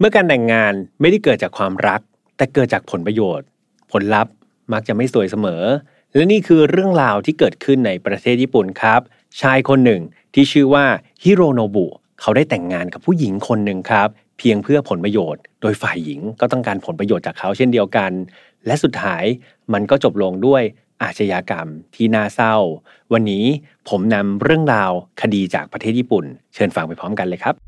เมื่อการแต่งงานไม่ได้เกิดจากความรัก แต่เกิดจากผลประโยชน์ ผลลัพธ์มักจะไม่สวยเสมอ และนี่คือเรื่องราวที่เกิดขึ้นในประเทศญี่ปุ่นครับ ชายคนหนึ่งที่ชื่อว่าฮิโรโนบุเขาได้แต่งงานกับผู้หญิงคนหนึ่งครับ เพียงเพื่อผลประโยชน์ โดยฝ่ายหญิงก็ต้องการผลประโยชน์จากเขาเช่นเดียวกัน และสุดท้ายมันก็จบลงด้วยอาชญากรรมที่น่าเศร้า วันนี้ผมนำเรื่องราวคดีจากประเทศญี่ปุ่น เชิญฟังไปพร้อมกันเลยครับ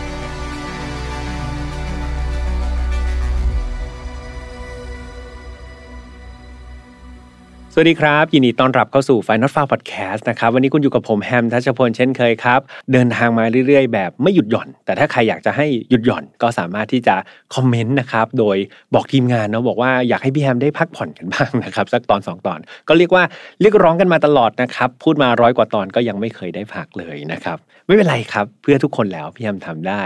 สวัสดีครับ ยินดีต้อนรับเข้าสู่ Final f a r Podcast นะครับ วันนี้คุณอยู่กับผมแฮมทัชพลเช่นเคยครับ เดินทางมาเรื่อยๆ แบบไม่หยุดหย่อน แต่ถ้าใครอยากจะให้หยุดหย่อนก็สามารถที่จะคอมเมนต์นะครับ โดยบอกทีมงานเนาะบอกว่าอยากให้พี่แฮมได้พักผ่อนกันบ้างนะครับ สักตอน 2 ตอน ก็เรียกว่าเรียกร้องกันมาตลอดนะครับ พูดมาร้อยกว่าตอนก็ยังไม่เคยได้พักเลยนะครับไม่เป็นไรครับ เพื่อทุกคนแล้วพี่แฮมทำได้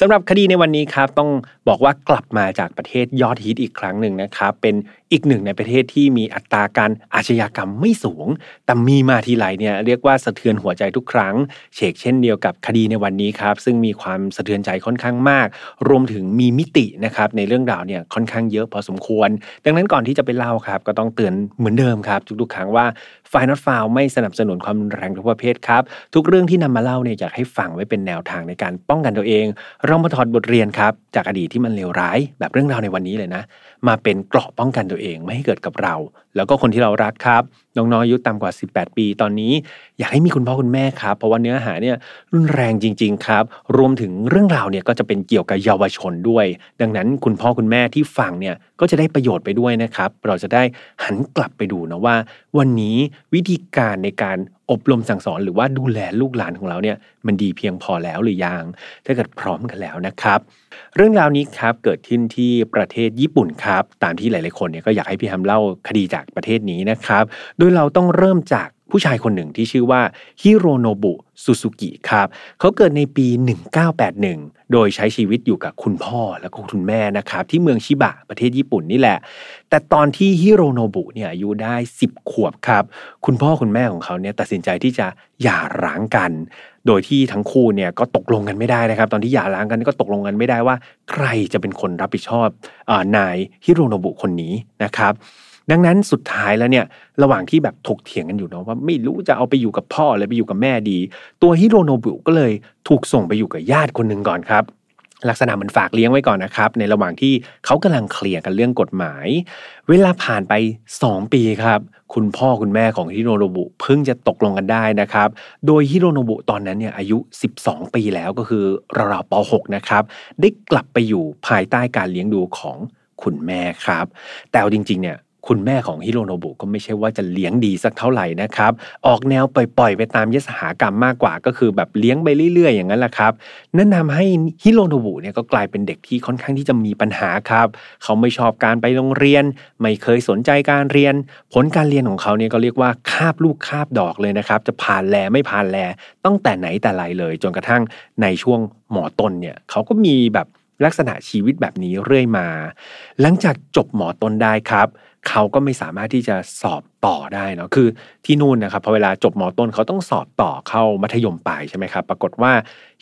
สำหรับคดีในวันนี้ครับต้องบอกว่ากลับมาจากประเทศยอดฮิตอีกครั้งหนึ่งนะครับเป็น อีกหนึ่งในประเทศที่มีอัตราการอาชญากรรมไม่สูง แต่มีมาทีไรเนี่ยเรียกว่าสะเทือนหัวใจทุกครั้งเชกเช่นเดียวกับคดีในวันนี้ครับ ซึ่งมีความสะเทือนใจค่อนข้างมาก รวมถึงมีมิตินะครับในเรื่องราวเนี่ยค่อนข้างเยอะพอสมควร ดังนั้นก่อนที่จะไปเล่าครับ ก็ต้องเตือนเหมือนเดิมครับ ทุกๆครั้งว่า ไฟนอตฟาวไม่สนับสนุนความรุนแรงทุกประเภทครับ ทุกเรื่องที่นำมาเล่าเนี่ยอยากให้ฟังไว้เป็นแนวทางในการป้องกันตัวเอง เรามาถอดบทเรียนครับ จากอดีตที่มันเลวร้าย แบบเรื่องราวในวันนี้เลยนะ มาเป็นเกราะป้องกันตัวเองไม่ให้เกิดกับเราแล้วก็คนที่เรารักครับ น้องๆอายุต่ำกว่า 18 ปี ตอนนี้ อยากให้มีคุณพ่อคุณแม่ครับ เพราะว่าเนื้อหาเนี่ยรุนแรงจริง ๆ ครับ รวมถึงเรื่องราวเนี่ยก็จะเป็นเกี่ยวกับเยาวชนด้วย ดังนั้นคุณพ่อคุณแม่ที่ฟังเนี่ยก็จะได้ประโยชน์ไปด้วยนะครับ เราจะได้หันกลับไปดูนะว่า วันนี้วิธีการในการอบรมสั่งสอนหรือว่าดูแลลูกหลานของเราเนี่ยมันดีเพียงพอแล้วหรือยังถ้าเกิดพร้อมกันแล้วนะครับ เรื่องราวนี้ครับเกิดขึ้นที่ประเทศญี่ปุ่นครับ ตามที่หลาย ๆ คนเนี่ยก็อยากให้พี่ฮัมเล่าคดีจากประเทศนี้นะครับ โดยเราต้องเริ่มจาก ผู้ชายคนหนึ่งที่ชื่อว่าฮิโรโนบุซูซูกิครับเขาเกิดในปี 1981 โดยใช้ชีวิตอยู่กับคุณพ่อและคุณแม่นะครับที่เมืองชิบะประเทศญี่ปุ่นนี่แหละ แต่ตอนที่ฮิโรโนบุเนี่ยอายุได้ 10 ขวบครับ คุณพ่อคุณแม่ของเขาเนี่ยตัดสินใจที่จะหย่าร้างกัน โดยที่ทั้งคู่เนี่ยก็ตกลงกันไม่ได้นะครับ ตอนที่หย่าร้างกันก็ตกลงกันไม่ได้ว่า ใครจะเป็นคนรับผิดชอบอนายฮิโรโนบุคนนี้นะครับ ดังนั้นสุดท้ายแล้วเนี่ยระหว่างที่แบบถกเถียงกันอยู่เนาะว่าไม่รู้จะเอาไปอยู่กับพ่อหรือไปอยู่กับแม่ดี ตัวฮิโรโนบุก็เลยถูกส่งไปอยู่กับญาติคนหนึ่งก่อนครับ ลักษณะเหมือนฝากเลี้ยงไว้ก่อนนะครับ ในระหว่างที่เขากำลังเคลียร์กันเรื่องกฎหมาย เวลาผ่านไป 2 ปีครับ คุณพ่อคุณแม่ของฮิโรโนบุเพิ่งจะตกลงกันได้นะครับ โดยฮิโรโนบุตอนนั้นเนี่ยอายุ 12 ปีแล้วก็คือราวๆป .6 นะครับได้กลับไปอยู่ภายใต้การเลี้ยงดูของคุณแม่ครับ แต่เอาจริงๆเนี่ย คุณแม่ของฮิโรโนบุก็ไม่ใช่ว่าจะเลี้ยงดีสักเท่าไหร่นะครับ ออกแนวปล่อยๆ ไปตามยศหากรรมมากกว่า ก็คือแบบเลี้ยงไปเรื่อยๆ อย่างนั้นแหละครับ นั่นทาให้ฮิโรโนบุเนี่ยก็กลายเป็นเด็กที่ค่อนข้างที่จะมีปัญหาครับ เขาไม่ชอบการไปโรงเรียน ไม่เคยสนใจการเรียน ผลการเรียนของเขาเนี่ยก็เรียกว่าคาบลูกคาบดอกเลยนะครับ จะผ่านแลไม่ผ่านแลตั้งแต่ไหนแต่ไรเลย จนกระทั่งในช่วงหมอต้นเนี่ยเขาก็มีแบบลักษณะชีวิตแบบนี้เรื่อยมา หลังจากจบหมอต้นได้ครับ เขาก็ไม่สามารถที่จะสอบต่อได้เนาะคือที่นู่นนะครับพอเวลาจบหมอต้นเขาต้องสอบต่อเข้ามัธยมปลายใช่ไหมครับ ปรากฏว่า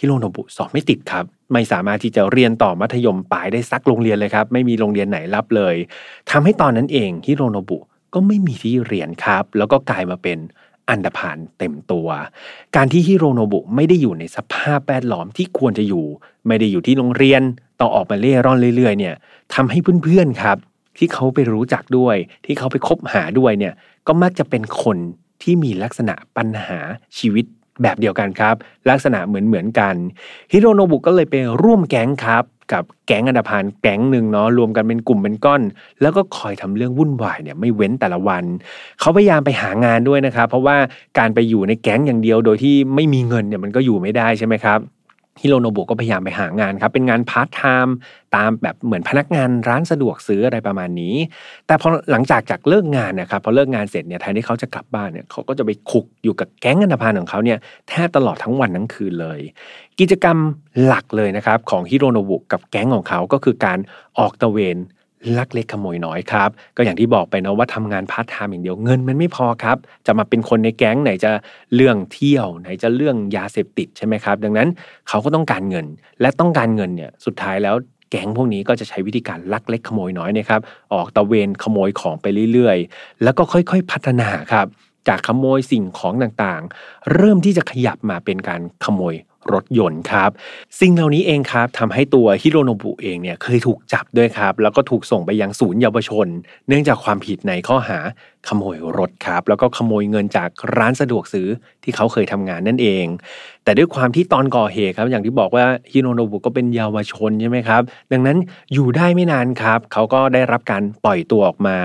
ฮิโรโนบุสอบไม่ติดครับ ไม่สามารถที่จะเรียนต่อมัธยมปลายได้สักโรงเรียนเลยครับ ไม่มีโรงเรียนไหนรับเลยทำให้ตอนนั้นเองฮิโรโนบุก็ไม่มีที่เรียนครับ แล้วก็กลายมาเป็นอันดพานเต็มตัว การที่ฮิโรโนบุไม่ได้อยู่ในสภาพแวดล้อมที่ควรจะอยู่ ไม่ได้อยู่ที่โรงเรียนต้องออกมาเล่ร่อนเรื่อยๆเนี่ยทำให้เพื่อนๆครับ ที่เขาไปรู้จักด้วย ที่เขาไปคบหาด้วยเนี่ยก็มักจะเป็นคนที่มีลักษณะปัญหาชีวิตแบบเดียวกันครับ ลักษณะเหมือนเหมือนกันฮิโรโนบุก็เลยไปร่วมแก๊งครับ กับแก๊งอันธพาลแก๊งหนึ่งเนาะรวมกันเป็นกลุ่มเป็นก้อน แล้วก็คอยทำเรื่องวุ่นวายเนี่ยไม่เว้นแต่ละวัน เขาพยายามไปหางานด้วยนะครับ เพราะว่าการไปอยู่ในแก๊งอย่างเดียวโดยที่ไม่มีเงินเนี่ยมันก็อยู่ไม่ได้ใช่ไหมครับ ฮิโรโนบุก็พยายามไปหางานครับ เป็นงานพาร์ทไทม์ตามแบบเหมือนพนักงานร้านสะดวกซื้ออะไรประมาณนี้ แต่พอหลังจากจากเลิกงานนะครับพอเลิกงานเสร็จเนี่ยแทนที่เขาจะกลับบ้านเนี่ยเขาก็จะไปคลุกอยู่กับแก๊งอันธพาลของเขาเนี่ยแทบตลอดทั้งวันทั้งคืนเลย กิจกรรมหลักเลยนะครับของฮิโรโนบุกับแก๊งของเขาก็คือการออกตระเวน ลักเล็กขโมยน้อยครับก็อย่างที่บอกไปนะว่าทำงานพาร์ทไทม์อย่างเดียวเงินมันไม่พอครับ จะมาเป็นคนในแก๊งไหนจะเรื่องเที่ยว ไหนจะเรื่องยาเสพติดใช่ไหมครับ ดังนั้นเขาก็ต้องการเงินและต้องการเงินเนี่ยสุดท้ายแล้วแก๊งพวกนี้ก็จะใช้วิธีการลักเล็กขโมยน้อยนะครับ ออกตะเวนขโมยของไปเรื่อยๆ แล้วก็ค่อยๆพัฒนาครับ จากขโมยสิ่งของต่างๆ เริ่มที่จะขยับมาเป็นการขโมย รถยนต์ครับ สิ่งเหล่านี้เองครับทำให้ตัวฮิโรโนบุเองเนี่ยเคยถูกจับด้วยครับ แล้วก็ถูกส่งไปยังศูนย์เยาวชน เนื่องจากความผิดในข้อหาขโมยรถครับ แล้วก็ขโมยเงินจากร้านสะดวกซื้อที่เขาเคยทำงานนั่นเอง แต่ด้วยความที่ตอนก่อเหตุครับ อย่างที่บอกว่าฮิโรโนบุก็เป็นเยาวชนใช่ไหมครับ ดังนั้นอยู่ได้ไม่นานครับ เขาก็ได้รับการปล่อยตัวออกมา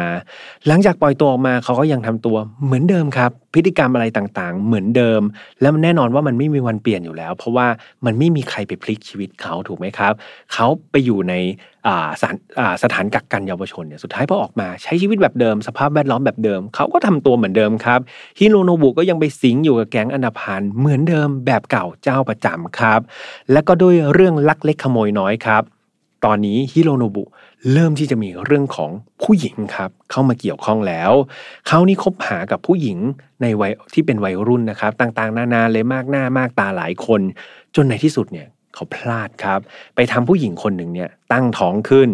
หลังจากปล่อยตัวออกมาเขาก็ยังทำตัวเหมือนเดิมครับ พฤติกรรมอะไรต่างๆ เหมือนเดิม แล้วมันแน่นอนว่ามันไม่มีวันเปลี่ยนอยู่แล้ว เพราะว่ามันไม่มีใครไปพลิกชีวิตเขาถูกไหมครับ เขาไปอยู่ใน สถานสถานกักกันเยาวชนเนี่ยสุดท้ายพอออกมาใช้ชีวิตแบบเดิม สภาพแวดล้อมแบบเดิม เขาก็ทำตัวเหมือนเดิมครับฮิโรโนบุก็ยังไปสิงอยู่กับแก๊งอนาพานเหมือนเดิมแบบเก่าเจ้าประจำครับ และก็ด้วยเรื่องลักเล็กขโมยน้อยครับตอนนี้ฮิโรโนบุเริ่มที่จะมีเรื่องของผู้หญิงครับ เข้ามาเกี่ยวข้องแล้ว เขานี่คบหากับผู้หญิงในวัยที่เป็นวัยรุ่นนะครับ ต่างๆ นานาเลยมากหน้ามากตาหลายคน จนในที่สุดเนี่ย เขาพลาดครับ ไปทำผู้หญิงคนหนึ่งเนี่ยตั้งท้องขึ้น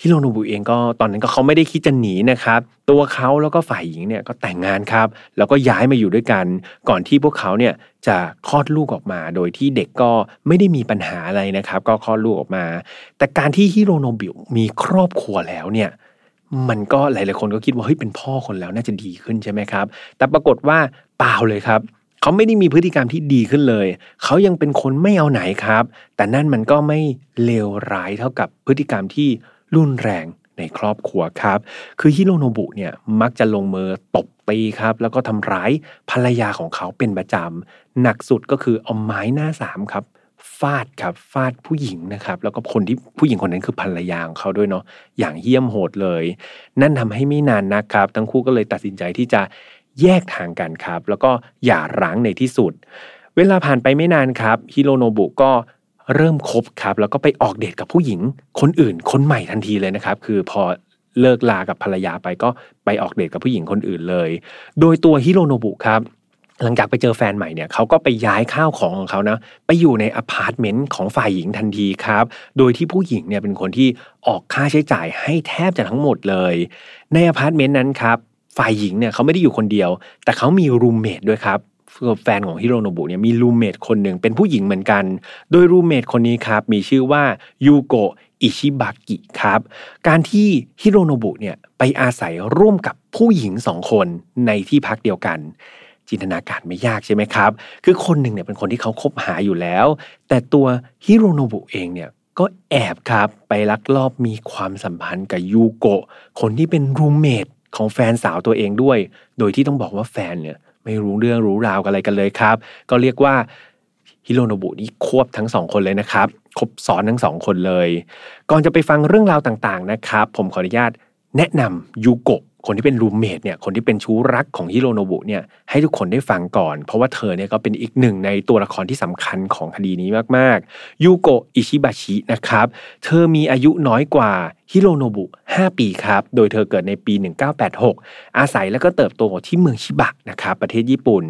ฮิโรโนบุเองก็ตอนนั้นก็เขาไม่ได้คิดจะหนีนะครับ ตัวเขาแล้วก็ฝ่ายหญิงเนี่ยก็แต่งงานครับ แล้วก็ย้ายมาอยู่ด้วยกัน ก่อนที่พวกเขาเนี่ยจะคลอดลูกออกมา โดยที่เด็กก็ไม่ได้มีปัญหาอะไรนะครับ ก็คลอดลูกออกมา แต่การที่ฮิโรโนบุมีครอบครัวแล้วเนี่ยมันก็หลาย ๆ คนก็คิดว่าเฮ้ยเป็นพ่อคนแล้วน่าจะดีขึ้นใช่ไหมครับ แต่ปรากฏว่าเปล่าเลยครับ เขาไม่ได้มีพฤติกรรมที่ดีขึ้นเลย เขายังเป็นคนไม่เอาไหนครับ แต่นั่นมันก็ไม่เลวร้ายเท่ากับพฤติกรรมที่รุนแรงในครอบครัวครับ คือฮิโรโนบุเนี่ยมักจะลงมือตบตีครับ แล้วก็ทำร้ายภรรยาของเขาเป็นประจำหนักสุดก็คือเอาไม้หน้าสามครับฟาดครับฟาดผู้หญิงนะครับแล้วก็คนที่ผู้หญิงคนนั้นคือภรรยาของเขาด้วยเนาะอย่างเหี้ยมโหดเลย นั่นทำให้ไม่นานนะครับ ทั้งคู่ก็เลยตัดสินใจที่จะ แยกทางกันครับ แล้วก็หย่าร้างในที่สุด เวลาผ่านไปไม่นานครับฮิโรโนบุก็เริ่มคบครับ แล้วก็ไปออกเดทกับผู้หญิงคนอื่น คนใหม่ทันทีเลยนะครับ คือพอเลิกลากับภรรยาไปก็ไปออกเดทกับผู้หญิงคนอื่นเลย โดยตัวฮิโรโนบุครับหลังจากไปเจอแฟนใหม่เนี่ยเขาก็ไปย้ายข้าวของของเขานะไปอยู่ในอพาร์ตเมนต์ของฝ่ายหญิงทันทีครับ โดยที่ผู้หญิงเนี่ยเป็นคนที่ออกค่าใช้จ่ายให้แทบจะทั้งหมดเลย ในอพาร์ตเมนต์นั้นครับ ฝ่ายหญิงเนี่ยเขาไม่ได้อยู่คนเดียว แต่เขามีรูมเมทด้วยครับแฟนของฮิโรโนบุเนี่ยมีรูมเมทคนหนึ่งเป็นผู้หญิงเหมือนกัน โดยรูมเมทคนนี้ครับมีชื่อว่ายูโกะอิชิบาชิครับ การที่ฮิโรโนบุเนี่ยไปอาศัยร่วมกับผู้หญิงสองคนในที่พักเดียวกัน จินตนาการไม่ยากใช่ไหมครับ คือคนหนึ่งเนี่ยเป็นคนที่เขาคบหาอยู่แล้ว แต่ตัวฮิโรโนบุเองเนี่ยก็แอบครับไปลักลอบมีความสัมพันธ์กับยูโกะคนที่เป็นรูมเมท ของแฟนสาวตัวเองด้วย โดยที่ต้องบอกว่าแฟนเนี่ยไม่รู้เรื่องรู้ราวอะไรกันเลยครับ ก็เรียกว่าฮิโรโนบุนี่ควบทั้งสองคนเลยนะครับ คบซ้อนทั้งสองคนเลย ก่อนจะไปฟังเรื่องราวต่างๆนะครับ ผมขออนุญาตแนะนำยูโกะ คนที่เป็นรูมเมทเนี่ยคนที่เป็นชู้รักของฮิโรโนบุเนี่ยให้ทุกคนได้ฟังก่อน เพราะว่าเธอเนี่ยก็เป็นอีกหนึ่งในตัวละครที่สำคัญของคดีนี้มากๆยูโกะอิชิบาชินะครับ เธอมีอายุน้อยกว่าฮิโรโนบุ 5 ปีครับ โดยเธอเกิดในปี 1986 อาศัยและก็เติบโตที่เมืองชิบะนะครับประเทศญี่ปุ่น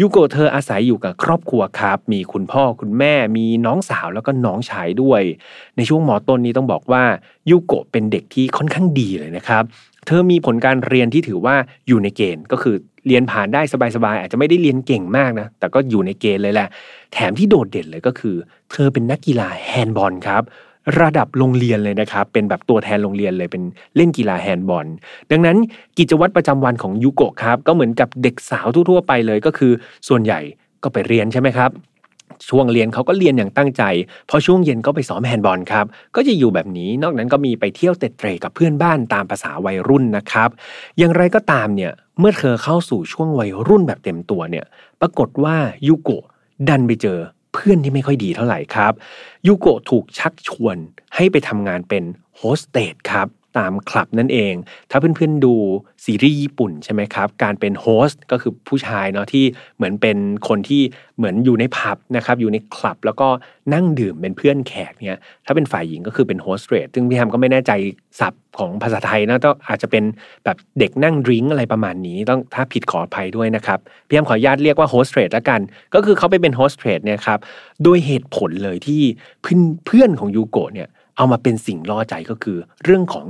ยูโกะเธออาศัยอยู่กับครอบครัวครับ มีคุณพ่อคุณแม่ มีน้องสาวแล้วก็น้องชายด้วย ในช่วงหมอต้นนี้ต้องบอกว่ายูโกะเป็นเด็กที่ค่อนข้างดีเลยนะครับ เธอมีผลการเรียนที่ถือว่าอยู่ในเกณฑ์ก็คือเรียนผ่านได้สบายๆอาจจะไม่ได้เรียนเก่งมากนะแต่ก็อยู่ในเกณฑ์เลยแหละ แถมที่โดดเด่นเลยก็คือ เธอเป็นนักกีฬาแฮนด์บอลครับระดับโรงเรียนเลยนะครับ เป็นแบบตัวแทนโรงเรียนเลยเป็นเล่นกีฬาแฮนด์บอล ดังนั้นกิจวัตรประจำวันของยูโกะครับ ก็เหมือนกับเด็กสาวทั่วๆไปเลยก็คือ ส่วนใหญ่ก็ไปเรียนใช่ไหมครับ ช่วงเรียนเขาก็เรียนอย่างตั้งใจพอช่วงเย็นก็ไปซ้อมแฮนด์บอลครับก็จะอยู่แบบนี้นอกนั้นก็มีไปเที่ยวเตร็ดเตร่กับเพื่อนบ้างตามประสาวัยรุ่นนะครับ อย่างไรก็ตามเนี่ยเมื่อเธอเข้าสู่ช่วงวัยรุ่นแบบเต็มตัวเนี่ยปรากฏว่ายูโกะดันไปเจอเพื่อนที่ไม่ค่อยดีเท่าไหร่ครับยูโกะถูกชักชวนให้ไปทำงานเป็นโฮสเตสครับ ตามคลับนั่นเอง ถ้าเพื่อนๆดูซีรีส์ญี่ปุ่นใช่ไหมครับ การเป็นโฮสต์ก็คือผู้ชายเนาะที่เหมือนเป็นคนที่เหมือนอยู่ในผับนะครับอยู่ในคลับแล้วก็นั่งดื่มเป็นเพื่อนแขกเนี่ยถ้าเป็นฝ่ายหญิงก็คือเป็นโฮสเตสซึ่งพี่แฮมก็ไม่แน่ใจศัพท์ของภาษาไทยนะต้องอาจจะเป็นแบบเด็กนั่ง drink อะไรประมาณนี้ ต้องถ้าผิดขออภัยด้วยนะครับพี่แฮมขออนุญาตเรียกว่าโฮสเตสแล้วกัน ก็คือเขาไปเป็นโฮสเตสเนี่ยครับโดยเหตุผลเลยที่เพื่อนของยูโกะเนี่ย เอามาเป็นสิ่งล่อใจก็คือ เรื่องของ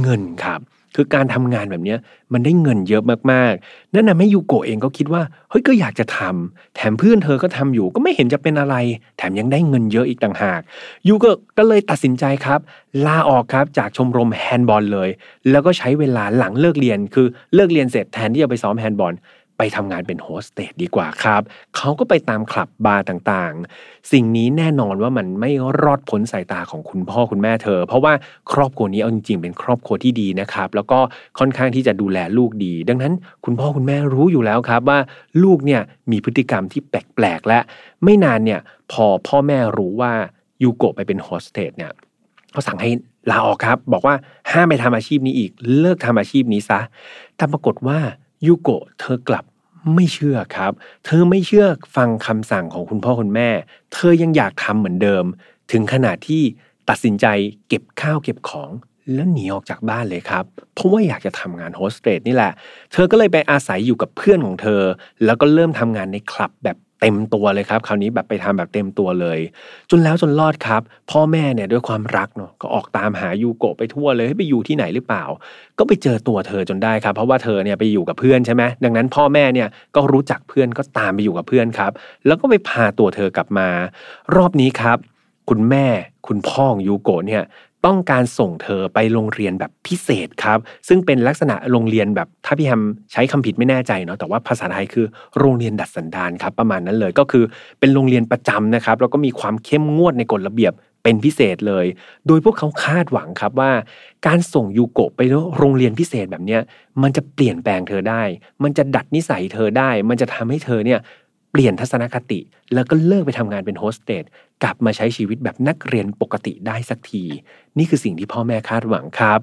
เงินครับ คือการทำงานแบบนี้มันได้เงินเยอะมากๆ นั่นทำให้ยูโกะเองก็คิดว่าเฮ้ยก็อยากจะทำแถมเพื่อนเธอก็ทำอยู่ก็ไม่เห็นจะเป็นอะไร แถมยังได้เงินเยอะอีกต่างหากยูโกะก็เลยตัดสินใจครับ ลาออกครับจากชมรมแฮนด์บอลเลย แล้วก็ใช้เวลาหลังเลิกเรียนคือเลิกเรียนเสร็จแทนที่จะไปซ้อมแฮนด์บอล ไปทำงานเป็นโฮสเตสดีกว่าครับเขาก็ไปตามคลับบาร์ต่างๆ สิ่งนี้แน่นอนว่ามันไม่รอดพ้นสายตาของคุณพ่อคุณแม่เธอ เพราะว่าครอบครัวนี้เอาจริงๆเป็นครอบครัวที่ดีนะครับ แล้วก็ค่อนข้างที่จะดูแลลูกดี ดังนั้นคุณพ่อคุณแม่รู้อยู่แล้วครับว่าลูกเนี่ยมีพฤติกรรมที่แปลกๆละ ไม่นานเนี่ยพอพ่อแม่รู้ว่ายูโกะไปเป็นโฮสเตสเนี่ยเขาสั่งให้ลาออกครับ บอกว่าห้ามไปทำอาชีพนี้อีกเลิกทำอาชีพนี้ซะแต่ปรากฏว่ายูโกะเธอกลับ ไม่เชื่อครับ เธอไม่เชื่อฟังคำสั่งของคุณพ่อคุณแม่ เธอยังอยากทำเหมือนเดิม ถึงขนาดที่ตัดสินใจเก็บข้าวเก็บของแล้วหนีออกจากบ้านเลยครับ เพราะว่าอยากจะทำงานโฮสเตสนี่แหละ เธอก็เลยไปอาศัยอยู่กับเพื่อนของเธอ แล้วก็เริ่มทำงานในคลับแบบ เต็มตัวเลยครับ คราวนี้แบบไปทำแบบเต็มตัวเลย จนแล้วจนรอดครับ พ่อแม่เนี่ยด้วยความรักเนาะก็ออกตามหายูโกะไปทั่วเลยให้ไปอยู่ที่ไหนหรือเปล่า ก็ไปเจอตัวเธอจนได้ครับ เพราะว่าเธอเนี่ยไปอยู่กับเพื่อนใช่ไหมดังนั้นพ่อแม่เนี่ยก็รู้จักเพื่อนก็ตามไปอยู่กับเพื่อนครับ แล้วก็ไปพาตัวเธอกลับมา รอบนี้ครับ คุณแม่คุณพ่อของยูโกะเนี่ย ต้องการส่งเธอไปโรงเรียนแบบพิเศษครับ ซึ่งเป็นลักษณะโรงเรียนแบบถ้าพี่แฮมใช้คำผิดไม่แน่ใจเนาะแต่ว่าภาษาไทยคือโรงเรียนดัดสันดานครับประมาณนั้นเลยก็คือเป็นโรงเรียนประจำนะครับแล้วก็มีความเข้มงวดในกฎระเบียบเป็นพิเศษเลย โดยพวกเขาคาดหวังครับว่า การส่งยูโกะไปโรงเรียนพิเศษแบบนี้มันจะเปลี่ยนแปลงเธอได้ มันจะดัดนิสัยเธอได้ มันจะทำให้เธอเนี่ย เปลี่ยนทัศนคติ แล้วก็เลิกไปทำงานเป็นโฮสเตสกลับมาใช้ชีวิตแบบนักเรียนปกติได้สักที นี่คือสิ่งที่พ่อแม่คาดหวังครับ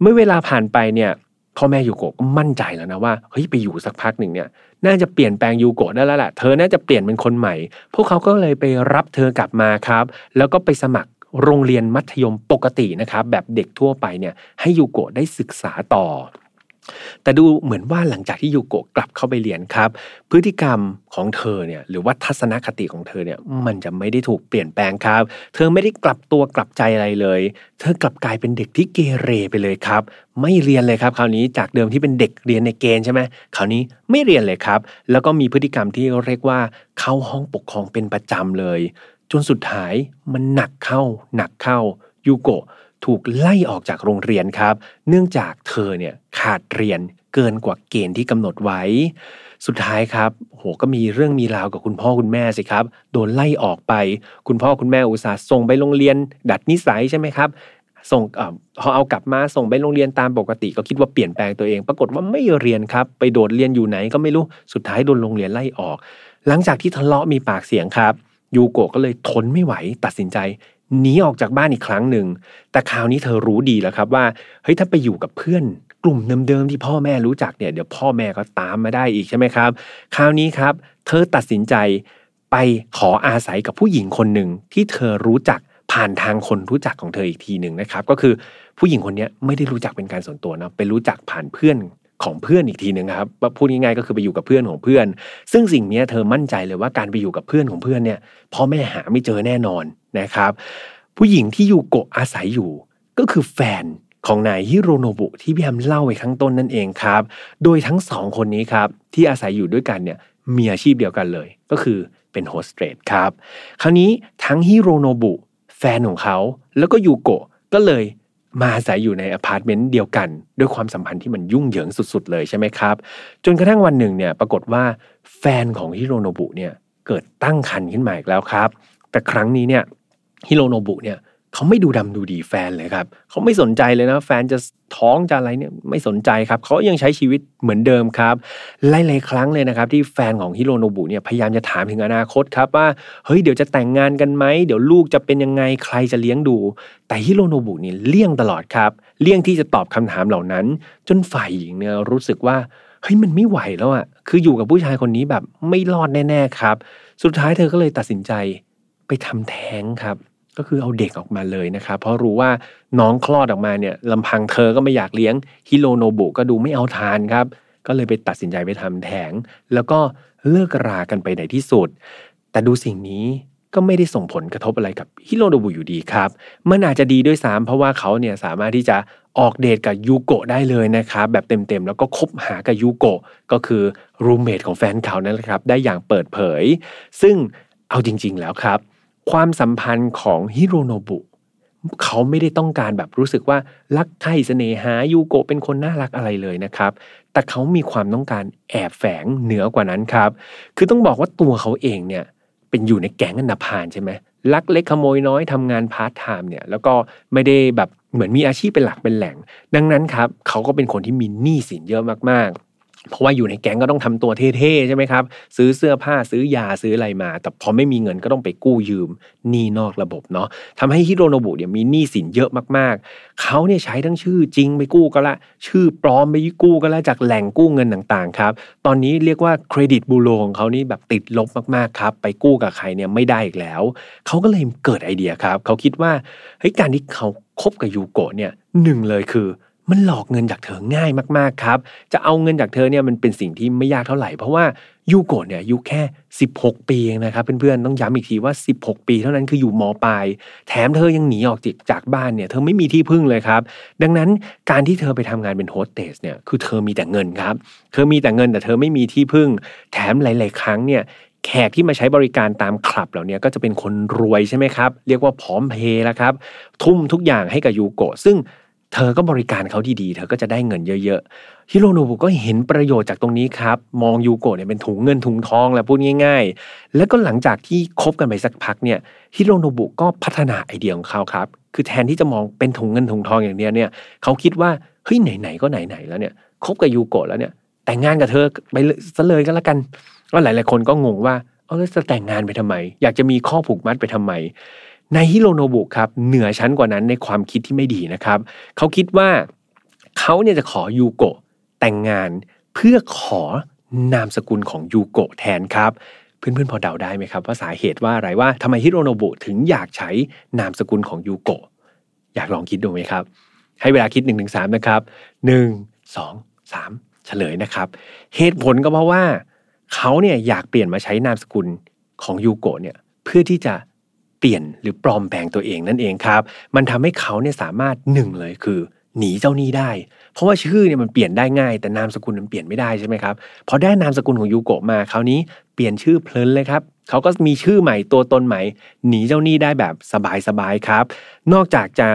เมื่อเวลาผ่านไปเนี่ยพ่อแม่ยูโกะก็มั่นใจแล้วนะว่าเฮ้ยไปอยู่สักพักหนึ่งเนี่ย น่าจะเปลี่ยนแปลงยูโกะได้แล้วแหละเธอน่าจะเปลี่ยนเป็นคนใหม่ พวกเขาก็เลยไปรับเธอกลับมาครับ แล้วก็ไปสมัครโรงเรียนมัธยมปกตินะครับแบบเด็กทั่วไปเนี่ยให้ยูโกะได้ศึกษาต่อ แต่ดูเหมือนว่าหลังจากที่ยูโกะกลับเข้าไปเรียนครับ พฤติกรรมของเธอเนี่ยหรือว่าทัศนคติของเธอเนี่ยมันจะไม่ได้ถูกเปลี่ยนแปลงครับ เธอไม่ได้กลับตัวกลับใจอะไรเลย เธอกลับกลายเป็นเด็กที่เกเรไปเลยครับ ไม่เรียนเลยครับ คราวนี้จากเดิมที่เป็นเด็กเรียนในเกณฑ์ใช่ไหมคราวนี้ไม่เรียนเลยครับ แล้วก็มีพฤติกรรมที่เรียกว่าเข้าห้องปกครองเป็นประจำเลย จนสุดท้ายมันหนักเข้าหนักเข้ายูโกะ ถูกไล่ออกจากโรงเรียนครับ เนื่องจากเธอเนี่ยขาดเรียนเกินกว่าเกณฑ์ที่กำหนดไว้ สุดท้ายครับโหก็มีเรื่องมีราวกับคุณพ่อคุณแม่สิครับ โดนไล่ออกไป คุณพ่อคุณแม่อุตส่าห์ส่งไปโรงเรียน ดัดนิสัยใช่ไหมครับส่งพอเอากลับมาส่งไปโรงเรียนตามปกติ ก็คิดว่าเปลี่ยนแปลงตัวเอง ปรากฏว่าไม่เรียนครับ ไปโดดเรียนอยู่ไหนก็ไม่รู้สุดท้ายโดนโรงเรียนไล่ออก หลังจากที่ทะเลาะมีปากเสียงครับยูโกะก็เลยทนไม่ไหวตัดสินใจ หนีออกจากบ้านอีกครั้งหนึ่ง แต่คราวนี้เธอรู้ดีแล้วครับว่าเฮ้ยถ้าไปอยู่กับเพื่อนกลุ่มเดิมๆที่พ่อแม่รู้จักเนี่ยเดี๋ยวพ่อแม่ก็ตามมาได้อีกใช่ไหมครับ คราวนี้ครับ เธอตัดสินใจไปขออาศัยกับผู้หญิงคนหนึ่งที่เธอรู้จักผ่านทางคนรู้จักของเธออีกทีหนึ่งนะครับ ก็คือผู้หญิงคนนี้ไม่ได้รู้จักเป็นการส่วนตัวนะไปรู้จักผ่านเพื่อน ของเพื่อนอีกทีหนึ่งครับพูดง่ายๆก็คือไปอยู่กับเพื่อนของเพื่อน ซึ่งสิ่งนี้เธอมั่นใจเลยว่าการไปอยู่กับเพื่อนของเพื่อนเนี่ยพ่อแม่หาไม่เจอแน่นอนนะครับ ผู้หญิงที่ยูโกะอาศัยอยู่ ก็คือแฟนของนายฮิโรโนบุที่พี่แฮมเล่าไว้ข้างต้นนั่นเองครับ โดยทั้งสองคนนี้ครับที่อาศัยอยู่ด้วยกันเนี่ยมีอาชีพเดียวกันเลย ก็คือเป็นโฮสเตสครับ คราวนี้ทั้งฮิโรโนบุแฟนของเขา แล้วก็ยูโกะก็เลย มาอาศัยอยู่ในอพาร์ตเมนต์เดียวกัน ด้วยความสัมพันธ์ที่มันยุ่งเหยิงสุด ๆ เลยใช่ไหมครับ จนกระทั่งวันหนึ่งเนี่ยปรากฏว่าแฟนของฮิโรโนบุเนี่ยเกิดตั้งครรภ์ขึ้นมาอีกแล้วครับ แต่ครั้งนี้เนี่ยฮิโรโนบุเนี่ย เขาไม่ดูดำดูดีแฟนเลยครับ เขาไม่สนใจเลยนะ แฟนจะท้องจะอะไรเนี่ยไม่สนใจครับ เขายังใช้ชีวิตเหมือนเดิมครับหลายๆครั้งเลยนะครับ ที่แฟนของฮิโรโนบุเนี่ยพยายามจะถามถึงอนาคตครับว่าเฮ้ยเดี๋ยวจะแต่งงานกันไหมเดี๋ยวลูกจะเป็นยังไงใครจะเลี้ยงดู แต่ฮิโรโนบุเนี่ยเลี่ยงตลอดครับ เลี่ยงที่จะตอบคำถามเหล่านั้น จนฝ่ายหญิงเนี่ยรู้สึกว่าเฮ้ยมันไม่ไหวแล้วอะคืออยู่กับผู้ชายคนนี้แบบไม่รอดแน่ๆครับ สุดท้ายเธอก็เลยตัดสินใจไปทำแท้งครับ ก็คือเอาเด็กออกมาเลยนะครับ เพราะรู้ว่าน้องคลอดออกมาเนี่ยลำพังเธอก็ไม่อยากเลี้ยงฮิโรโนบุก็ดูไม่เอาทานครับ ก็เลยไปตัดสินใจไปทำแท้งแล้วก็เลิกรากันไปในที่สุด แต่ดูสิ่งนี้ก็ไม่ได้ส่งผลกระทบอะไรกับฮิโรโนบุอยู่ดีครับ มันอาจจะดีด้วยซ้ำเพราะว่าเขาเนี่ยสามารถที่จะออกเดทกับยูโกะได้เลยนะครับ แบบเต็มๆ แล้วก็คบหากับยูโกะก็คือรูมเมทของแฟนเขานั่นแหละครับ ได้อย่างเปิดเผย ซึ่งเอาจริง ๆ แล้วครับ ความสัมพันธ์ของฮิโรโนบุเขาไม่ได้ต้องการแบบรู้สึกว่ารักใครเสน่หายูโกเป็นคนน่ารักอะไรเลยนะครับ แต่เขามีความต้องการแอบแฝงเหนือกว่านั้นครับ คือต้องบอกว่าตัวเขาเองเนี่ยเป็นอยู่ในแก๊งอันดาพานใช่ไหมลักเล็กขโมยน้อยทำงานพาร์ทไทม์เนี่ยแล้วก็ไม่ได้แบบเหมือนมีอาชีพเป็นหลักเป็นแหล่ง ดังนั้นครับเขาก็เป็นคนที่มีหนี้สินเยอะมากๆ เพราะว่าอยู่ในแก๊งก็ต้องทำตัวเท่ๆใช่ไหมครับ ซื้อเสื้อผ้าซื้อยาซื้ออะไรมา แต่พอไม่มีเงินก็ต้องไปกู้ยืมหนี้นอกระบบเนาะทำให้ฮิโรโนบุเนี่ยมีหนี้สินเยอะมากๆ เขาเนี่ยใช้ทั้งชื่อจริงไปกู้ก็ละ ชื่อปลอมไปกู้ก็ละจากแหล่งกู้เงินต่างๆครับ ตอนนี้เรียกว่าเครดิตบูโรของเขานี่แบบติดลบมากๆครับ ไปกู้กับใครเนี่ยไม่ได้อีกแล้ว เขาก็เลยเกิดไอเดียครับ เขาคิดว่าเฮ้ยการที่เขาคบกับยูโกะเนี่ยหนึ่งเลยคือ มันหลอกเงินจากเธอง่ายมากๆครับ จะเอาเงินจากเธอเนี่ยมันเป็นสิ่งที่ไม่ยากเท่าไหร่ เพราะว่ายูโกะเนี่ยอายุแค่ 16 ปีเองนะครับเพื่อนๆต้องย้ำอีกทีว่า 16 ปีเท่านั้นคืออยู่มปลาย แถมเธอยังหนีออกจากจากบ้านเนี่ยเธอไม่มีที่พึ่งเลยครับ ดังนั้นการที่เธอไปทำงานเป็นโฮสเตสเนี่ยคือเธอมีแต่เงินครับ เธอมีแต่เงินแต่เธอไม่มีที่พึ่ง แถมหลาย ๆ ครั้งเนี่ยแขกที่มาใช้บริการตามคลับเหล่านี้ก็จะเป็นคนรวยใช่ไหมครับ เรียกว่าพร้อมเพย์แล้วครับ ทุ่มทุกอย่างให้กับยูโกะซึ่ง เธอก็บริการเขาดีๆ เธอก็จะได้เงินเยอะๆ ฮิโรโนบุก็เห็นประโยชน์จากตรงนี้ครับ มองยูโกะเนี่ยเป็นถุงเงินถุงทองแหละพูดง่าย ๆ แล้วก็หลังจากที่คบกันไปสักพักเนี่ย ฮิโรโนบุก็พัฒนาไอเดียของเขาครับ คือแทนที่จะมองเป็นถุงเงินถุงทองอย่างเดียวเนี่ย เขาคิดว่า เฮ้ยไหนๆก็ไหนๆแล้วเนี่ย คบกับยูโกะแล้วเนี่ย แต่งงานกับเธอไปซะเลยก็แล้วกัน ก็หลายๆคนก็งงว่า เออจะแต่งงานไปทำไม อยากจะมีข้อผูกมัดไปทำไม ในฮิโรโนบุครับเหนือชั้นกว่านั้นในความคิดที่ไม่ดีนะครับ เขาคิดว่าเขาเนี่ยจะขอยูโกะแต่งงานเพื่อขอนามสกุลของยูโกะแทนครับเพื่อนๆพอเดาได้ไหมครับว่าสาเหตุว่าอะไรว่าทำไมฮิโรโนบุถึงอยากใช้นามสกุลของยูโกะอยากลองคิดดูไหมครับ ให้เวลาคิด1นถึงสนะครับหนึ่งสองสามเฉลยนะครับ เหตุผลก็เพราะว่าเขาเนี่ยอยากเปลี่ยนมาใช้นามสกุลของยูโกะเนี่ยเพื่อที่จะ เปลี่ยนหรือปลอมแปลงตัวเองนั่นเองครับ มันทำให้เขาเนี่ยสามารถหนึ่งเลยคือ หนีเจ้าหนี้ได้ เพราะว่าชื่อเนี่ยมันเปลี่ยนได้ง่าย แต่นามสกุลมันเปลี่ยนไม่ได้ใช่ไหมครับพอได้นามสกุลของยูโกะมาคราวนี้เปลี่ยนชื่อเพลินเลยครับเขาก็มีชื่อใหม่ตัวตนใหม่ หนีเจ้าหนี้ได้แบบสบายๆครับ นอกจากจะ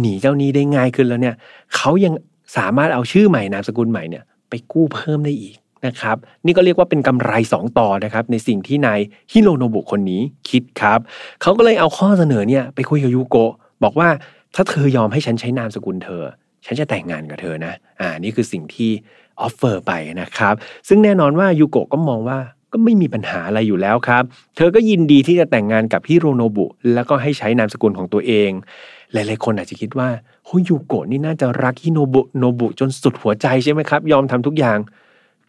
หนีเจ้าหนี้ได้ง่ายขึ้นแล้วเนี่ยเขายังสามารถเอาชื่อใหม่นามสกุลใหม่เนี่ยไปกู้เพิ่มได้อีก นะครับนี่ก็เรียกว่าเป็นกำไร 2 ต่อนะครับในสิ่งที่นายฮิโรโนบุคนนี้คิดครับเขาก็เลยเอาข้อเสนอเนี่ยไปคุยกับยูโกะบอกว่าถ้าเธอยอมให้ฉันใช้นามสกุลเธอ ฉันจะแต่งงานกับเธอนะอ่านี่คือสิ่งที่offer ไปนะครับ ซึ่งแน่นอนว่ายูโกะก็มองว่าก็ไม่มีปัญหาอะไรอยู่แล้วครับ เธอก็ยินดีที่จะแต่งงานกับฮิโรโนบุ แล้วก็ให้ใช้นามสกุลของตัวเอง หลายๆคนอาจจะคิดว่าโหยูโกะนี่น่าจะรักฮิโนบุโนบุจนสุดหัวใจใช่ไหมครับ ยอมทำทุกอย่าง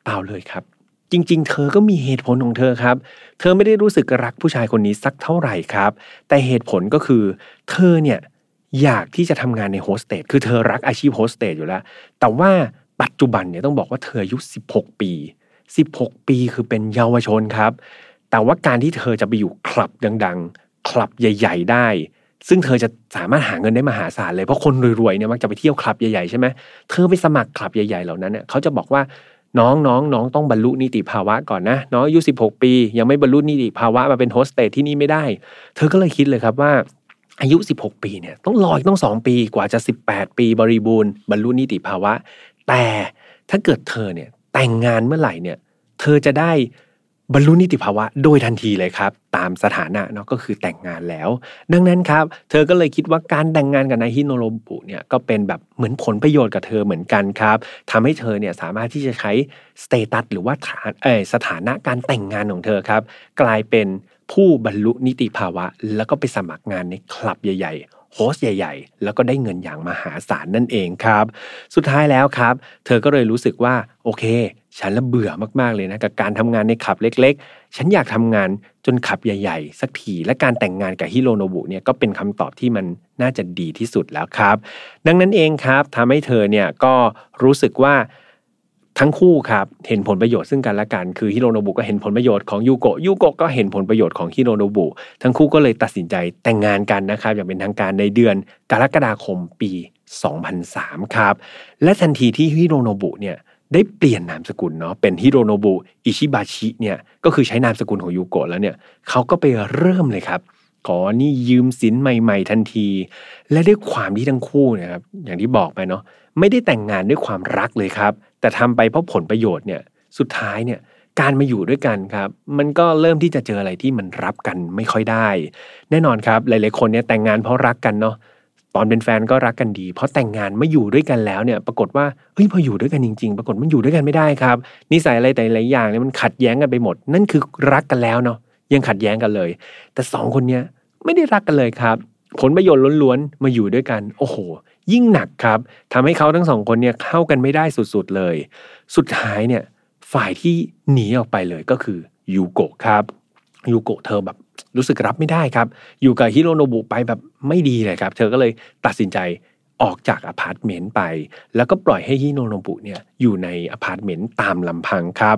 เปล่าเลยครับ จริง ๆ เธอก็มีเหตุผลของเธอครับ เธอไม่ได้รู้สึกรักผู้ชายคนนี้สักเท่าไหร่ครับ แต่เหตุผลก็คือ เธอเนี่ยอยากที่จะทำงานในโฮสเตสคือเธอรักอาชีพโฮสเตสอยู่แล้ว แต่ว่าปัจจุบันเนี่ยต้องบอกว่าเธออายุ 16 ปี 16 ปีคือเป็นเยาวชนครับ แต่ว่าการที่เธอจะไปอยู่คลับดังๆ คลับใหญ่ ๆ ได้ ซึ่งเธอจะสามารถหาเงินได้มหาศาลเลย เพราะคนรวยๆเนี่ยมักจะไปเที่ยวคลับใหญ่ๆใช่ไหมเธอไปสมัครคลับใหญ่ๆเหล่านั้นเนี่ยเขาจะบอกว่า น้องน้องน้องต้องบรรลุนิติภาวะก่อนนะน้องอายุ 16 ปี ยังไม่บรรลุนิติภาวะมาเป็นโฮสเตสที่นี่ไม่ได้ เธอก็เลยคิดเลยครับว่าอายุ 16 ปีเนี่ยต้องรออีกต้อง 2 ปีกว่าจะ 18 ปีบริบูรณ์บรรลุนิติภาวะ แต่ถ้าเกิดเธอเนี่ยแต่งงานเมื่อไหร่เนี่ย เธอจะได้ บรรลุนิติภาวะโดยทันทีเลยครับ ตามสถานะเนาะก็คือแต่งงานแล้ว ดังนั้นครับ เธอก็เลยคิดว่าการแต่งงานกับนายฮิโรโนบุเนี่ยก็เป็นแบบเหมือนผลประโยชน์กับเธอเหมือนกันครับทำให้เธอเนี่ยสามารถที่จะใช้ status หรือว่าฐานะเอ๊ยสถานะการแต่งงานของเธอครับ กลายเป็นผู้บรรลุนิติภาวะ แล้วก็ไปสมัครงานในคลับใหญ่ ๆ โฮสใหญ่ ๆ แล้วก็ได้เงินอย่างมหาศาลนั่นเองครับ สุดท้ายแล้วครับ เธอก็เลยรู้สึกว่าโอเค ฉันละเบื่อมากๆเลยนะกับการทำงานในขับเล็ก ๆ ฉันอยากทำงานจนขับใหญ่ ๆ สักทีและการแต่งงานกับฮิโรโนบุเนี่ยก็เป็นคำตอบที่มันน่าจะดีที่สุดแล้วครับ ดังนั้นเองครับทำให้เธอเนี่ยก็รู้สึกว่า ทั้งคู่ครับเห็นผลประโยชน์ซึ่งกันและกัน คือฮิโรโนบุก็เห็นผลประโยชน์ของยูโกะยูโกะก็เห็นผลประโยชน์ของฮิโรโนบุทั้งคู่ก็เลยตัดสินใจแต่งงานกันนะครับอย่างเป็นทางการในเดือนกรกฎาคมปี 2003 ครับ และทันทีที่ฮิโรโนบุเนี่ยได้เปลี่ยนนามสกุลเนาะเป็นฮิโรโนบุอิชิบาชิเนี่ยก็คือใช้นามสกุลของยูโกะแล้วเนี่ยเขาก็ไปเริ่มเลยครับก่อหนี้ยืมสินใหม่ ๆ ทันที และด้วยความที่ทั้งคู่นะครับอย่างที่บอกไปเนาะ ไม่ได้แต่งงานด้วยความรักเลยครับ แต่ทำไปเพราะผลประโยชน์เนี่ยสุดท้ายเนี่ยการมาอยู่ด้วยกันครับ มันก็เริ่มที่จะเจออะไรที่มันรับกันไม่ค่อยได้ แน่นอนครับหลาย ๆ คนเนี่ยแต่งงานเพราะรักกันเนาะตอนเป็นแฟนก็รักกันดีเพราะแต่งงานไม่อยู่ด้วยกันแล้วเนี่ย ปรากฏว่าเฮ้ยพออยู่ด้วยกันจริง ๆ ปรากฏมันอยู่ด้วยกันไม่ได้ครับนิสัยอะไรแต่หลายอย่างเนี่ยมันขัดแย้งกันไปหมด นั่นคือรักกันแล้วเนาะยังขัดแย้งกันเลย แต่สองคนเนี้ยไม่ได้รักกันเลยครับ ผลประโยชน์ล้วนๆมาอยู่ด้วยกัน โอ้โห ยิ่งหนักครับทำให้เขาทั้งสองคนเนี่ยเข้ากันไม่ได้สุดๆเลย สุดท้ายเนี่ยฝ่ายที่หนีออกไปเลยก็คือยูโกะครับยูโกะเธอแบบรู้สึกรับไม่ได้ครับ อยู่กับฮิโรโนบุไปแบบไม่ดีเลยครับ เธอก็เลยตัดสินใจออกจากอพาร์ตเมนต์ไป แล้วก็ปล่อยให้ฮิโรโนบุเนี่ยอยู่ในอพาร์ตเมนต์ตามลำพังครับ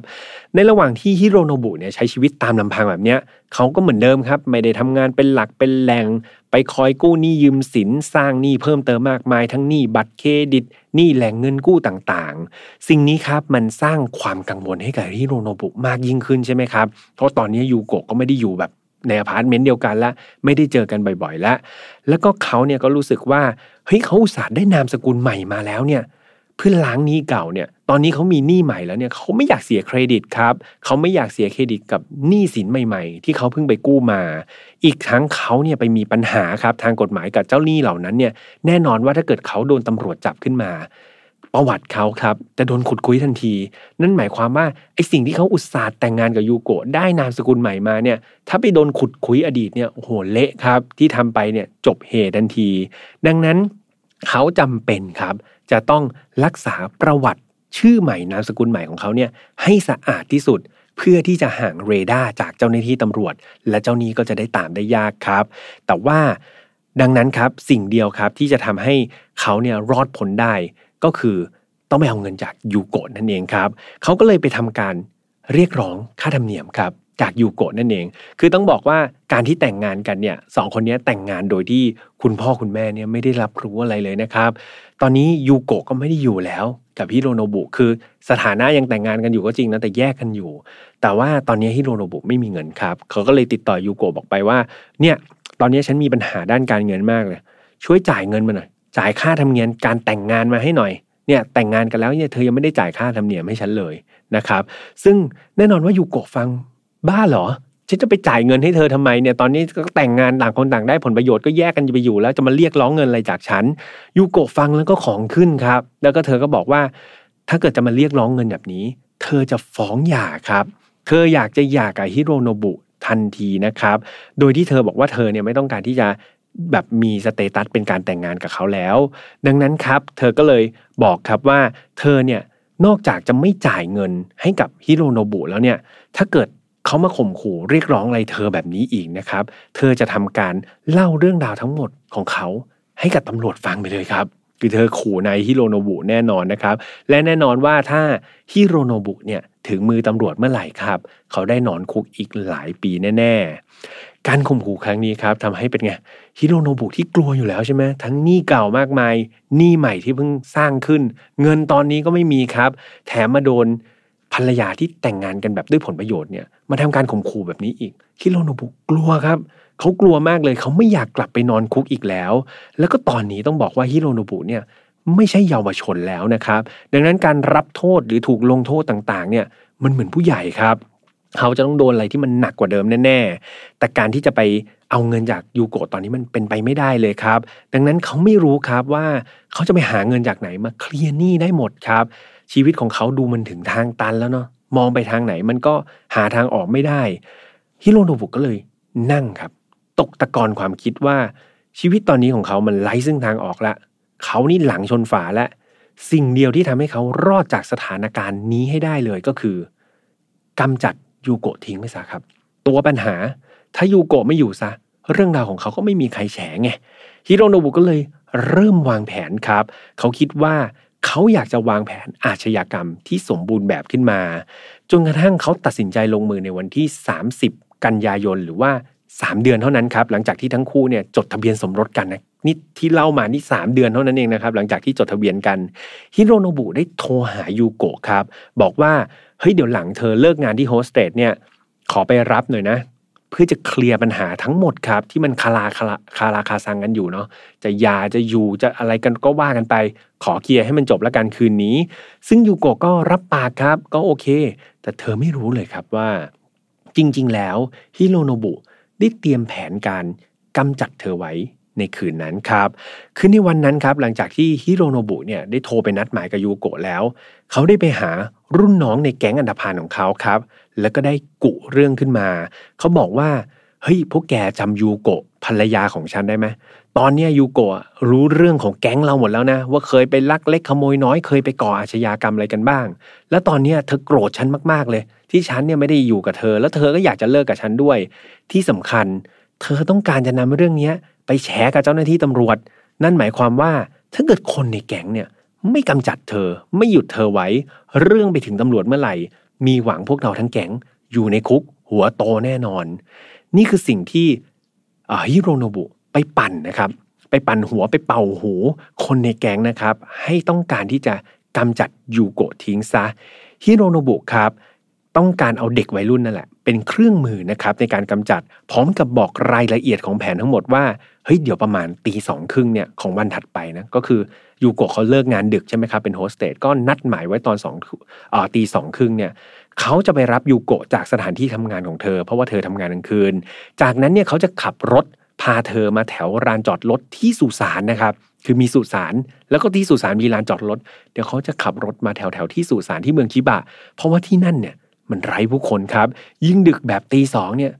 ในระหว่างที่ฮิโรโนบุเนี่ยใช้ชีวิตตามลำพังแบบเนี้ยเขาก็เหมือนเดิมครับ ไม่ได้ทำงานเป็นหลักเป็นแหล่ง ไปคอยกู้หนี้ยืมสินสร้างหนี้เพิ่มเติมมากมายทั้งหนี้บัตรเครดิตหนี้แหล่งเงินกู้ต่างๆ สิ่งนี้ครับมันสร้างความกังวลให้กับฮิโรโนบุมากยิ่งขึ้นใช่ไหมครับ เพราะตอนนี้ยูโกะก็ไม่ได้อยู่แบบในอพาร์ตเมนต์เดียวกันละไม่ได้เจอกันบ่อยๆแล้วแล้วก็เขาเนี่ยก็รู้สึกว่าเฮ้ยเขาอุตส่าห์ได้นามสกุลใหม่มาแล้วเนี่ย เพื่อล้างหนี้เก่าเนี่ยตอนนี้เขามีหนี้ใหม่แล้วเนี่ยเขาไม่อยากเสียเครดิตครับเขาไม่อยากเสียเครดิตกับหนี้สินใหม่ ๆ ที่เขาเพิ่งไปกู้มา อีกทั้งเขาเนี่ยไปมีปัญหาครับทางกฎหมายกับเจ้าหนี้เหล่านั้นเนี่ยแน่นอนว่าถ้าเกิดเขาโดนตำรวจจับขึ้นมา ประวัติเขาครับจะโดนขุดคุยทันที นั่นหมายความว่าไอ้สิ่งที่เขาอุตส่าห์แต่งงานกับยูโกะได้นามสกุลใหม่มาเนี่ยถ้าไปโดนขุดคุยอดีตเนี่ยโอ้โหเละครับที่ทำไปเนี่ยจบเหตุทันที ดังนั้นเขาจำเป็นครับ จะต้องรักษาประวัติชื่อใหม่นามสกุลใหม่ของเขาเนี่ยให้สะอาดที่สุดเพื่อที่จะห่างเรดาร์จากเจ้าหน้าที่ตำรวจ และเจ้าหนี้ก็จะได้ตามได้ยากครับ แต่ว่าดังนั้นครับสิ่งเดียวครับที่จะทำให้เขาเนี่ยรอดพ้นได้ ก็คือต้องไปเอาเงินจากยูโกะนั่นเองครับเขาก็เลยไปทำการเรียกร้องค่าธรรมเนียมครับจากยูโกะนั่นเอง คือต้องบอกว่าการที่แต่งงานกันเนี่ยสองคนนี้แต่งงานโดยที่คุณพ่อคุณแม่เนี่ยไม่ได้รับรู้อะไรเลยนะครับ ตอนนี้ยูโกะก็ไม่ได้อยู่แล้วกับฮิโรโนบุคือสถานะยังแต่งงานกันอยู่ก็จริงนะแต่แยกกันอยู่ แต่ว่าตอนนี้ฮิโรโนบุไม่มีเงินครับ เขาก็เลยติดต่อยูโกะบอกไปว่า เนี่ย ตอนนี้ฉันมีปัญหาด้านการเงินมากเลย ช่วยจ่ายเงินมาหน่อยจ่ายค่าธรรมเนียมการแต่งงานมาให้หน่อยเนี่ยแต่งงานกันแล้วเนี่ยเธอยังไม่ได้จ่ายค่าธรรมเนียมให้ฉันเลยนะครับ ซึ่งแน่นอนว่ายูโกะฟังบ้าเหรอ ฉันจะไปจ่ายเงินให้เธอทำไมเนี่ยตอนนี้ก็แต่งงานต่างคนต่างได้ผลประโยชน์ก็แยกกันไปอยู่แล้วจะมาเรียกร้องเงินอะไรจากฉันยูโกะฟังแล้วก็ของขึ้นครับ แล้วก็เธอก็บอกว่า ถ้าเกิดจะมาเรียกร้องเงินแบบนี้ เธอจะฟ้องหย่าครับ เธออยากจะหย่ากับฮิโรโนบุทันทีนะครับ โดยที่เธอบอกว่าเธอเนี่ยไม่ต้องการที่จะแบบมีสเตตัสเป็นการแต่งงานกับเขาแล้ว ดังนั้นครับเธอก็เลยบอกครับว่าเธอเนี่ยนอกจากจะไม่จ่ายเงินให้กับฮิโรโนบุแล้วเนี่ย ถ้าเกิด เขามาข่มขู่เรียกร้องอะไรเธอแบบนี้อีกนะครับ เธอจะทำการเล่าเรื่องราวทั้งหมดของเขาให้กับตำรวจฟังไปเลยครับ คือเธอขู่นายฮิโรโนบุแน่นอนนะครับ และแน่นอนว่าถ้าฮิโรโนบุเนี่ยถึงมือตำรวจเมื่อไหร่ครับ เขาได้นอนคุกอีกหลายปีแน่ ๆ การข่มขู่ครั้งนี้ครับทำให้เป็นไงฮิโรโนบุที่กลัวอยู่แล้วใช่ไหมทั้งหนี้เก่ามากมายหนี้ใหม่ที่เพิ่งสร้างขึ้น เงินตอนนี้ก็ไม่มีครับ แถมมาโดนภรรยาที่แต่งงานกันแบบด้วยผลประโยชน์เนี่ย มาทำการข่มขู่แบบนี้อีกฮิโรโนบุกลัวครับเขากลัวมากเลยเขาไม่อยากกลับไปนอนคุกอีกแล้ว แล้วก็ตอนนี้ต้องบอกว่าฮิโรโนบุเนี่ยไม่ใช่เยาวชนแล้วนะครับ ดังนั้นการรับโทษหรือถูกลงโทษต่างๆ เนี่ยมันเหมือนผู้ใหญ่ครับ เขาจะต้องโดนอะไรที่มันหนักกว่าเดิมแน่ๆ แต่การที่จะไปเอาเงินจากยูโกตอนนี้มันเป็นไปไม่ได้เลยครับ ดังนั้นเขาไม่รู้ครับว่าเขาจะไปหาเงินจากไหนมาเคลียร์หนี้ได้หมดครับ ชีวิตของเขาดูมันถึงทางตันแล้วเนาะ มองไปทางไหนมันก็หาทางออกไม่ได้ ฮิโรโนบุก็เลยนั่งครับ ตกตะกอนความคิดว่าชีวิตตอนนี้ของเขามันไร้ซึ่งทางออกละ เขานี่หลังชนฝาและ สิ่งเดียวที่ทำให้เขารอดจากสถานการณ์นี้ให้ได้เลยก็คือกำจัดยูโกะทิ้งไปซะครับ ตัวปัญหาถ้ายูโกะไม่อยู่ซะ เรื่องราวของเขาก็ไม่มีใครแฉไงฮิโรโนบุก็เลยเริ่มวางแผนครับ เขาคิดว่า เขาอยากจะวางแผนอาชญากรรมที่สมบูรณ์แบบขึ้นมา จนกระทั่งเขาตัดสินใจลงมือในวันที่ 30 กันยายนหรือว่า 3 เดือนเท่านั้นครับ หลังจากที่ทั้งคู่เนี่ยจดทะเบียนสมรสกันนะนี่ที่เล่ามานี่3เดือนเท่านั้นเองนะครับ หลังจากที่จดทะเบียนกันฮิโรโนบุได้โทรหายูโกะครับ บอกว่าเฮ้ยเดี๋ยวหลังเธอเลิกงานที่โฮสเตสเนี่ยขอไปรับหน่อยนะ เพื่อจะเคลียร์ปัญหาทั้งหมดครับ ที่มันคาราคาราคาราคาซังกันอยู่เนาะจะหย่าจะอยู่จะอะไรกันก็ว่ากันไป ขอเคลียร์ให้มันจบแล้วกันคืนนี้ ซึ่งยูโกะก็รับปากครับก็โอเค แต่เธอไม่รู้เลยครับว่า จริง ๆ แล้วฮิโรโนบุได้เตรียมแผนการกำจัดเธอไว้ ในคืนนั้นครับคืนในวันนั้นครับหลังจากที่ฮิโรโนบุเนี่ยได้โทรไปนัดหมายกับยูโกะแล้ว เขาได้ไปหารุ่นน้องในแก๊งอันดพานของเขาครับ แล้วก็ได้กุเรื่องขึ้นมา เขาบอกว่าเฮ้ยพวกแกจำยูโกะภรรยาของฉันได้ไหมตอนนี้ยูโกะรู้เรื่องของแก๊งเราหมดแล้วนะ ว่าเคยไปลักเล็กขโมยน้อยเคยไปก่ออาชญากรรมอะไรกันบ้าง แล้วตอนนี้เธอโกรธฉันมากๆเลย ที่ฉันเนี่ยไม่ได้อยู่กับเธอ แล้วเธอก็อยากจะเลิกกับฉันด้วย ที่สำคัญ เธอต้องการจะนำเรื่องนี้ ไปแฉกับเจ้าหน้าที่ตำรวจ นั่นหมายความว่าถ้าเกิดคนในแก๊งเนี่ยไม่กำจัดเธอไม่หยุดเธอไว้ เรื่องไปถึงตำรวจเมื่อไหร่ มีหวังพวกเราทั้งแก๊งอยู่ในคุก หัวโตแน่นอน นี่คือสิ่งที่ฮิโรโนบุไปปั่นนะครับ ไปปั่นหัวไปเป่าหู คนในแก๊งนะครับ ให้ต้องการที่จะกำจัดยูโกะทิ้งซะฮิโรโนบุครับต้องการเอาเด็กวัยรุ่นนั่นแหละ เป็นเครื่องมือนะครับในการกำจัด พร้อมกับบอกรายละเอียดของแผนทั้งหมดว่า เฮ้ยเดี๋ยวประมาณตีสองครึ่งเนี่ยของวันถัดไปนะก็คือยูโกะเขาเลิกงานดึกใช่ไหมครับเป็นโฮสเตสก็นัดหมายไว้ตอนสองตีสองครึ่งเนี่ยเขาจะไปรับยูโกะจากสถานที่ทำงานของเธอ เพราะว่าเธอทำงานกลางคืน จากนั้นเนี่ยเขาจะขับรถพาเธอมาแถวลานจอดรถที่สุสานนะครับ คือมีสุสานแล้วก็ที่สุสานมีลานจอดรถ เดี๋ยวเขาจะขับรถมาแถวแถวที่สุสานที่เมืองชิบะ เพราะว่าที่นั่นเนี่ยมันไร้ผู้คนครับ ยิ่งดึกแบบตีสองเนี่ย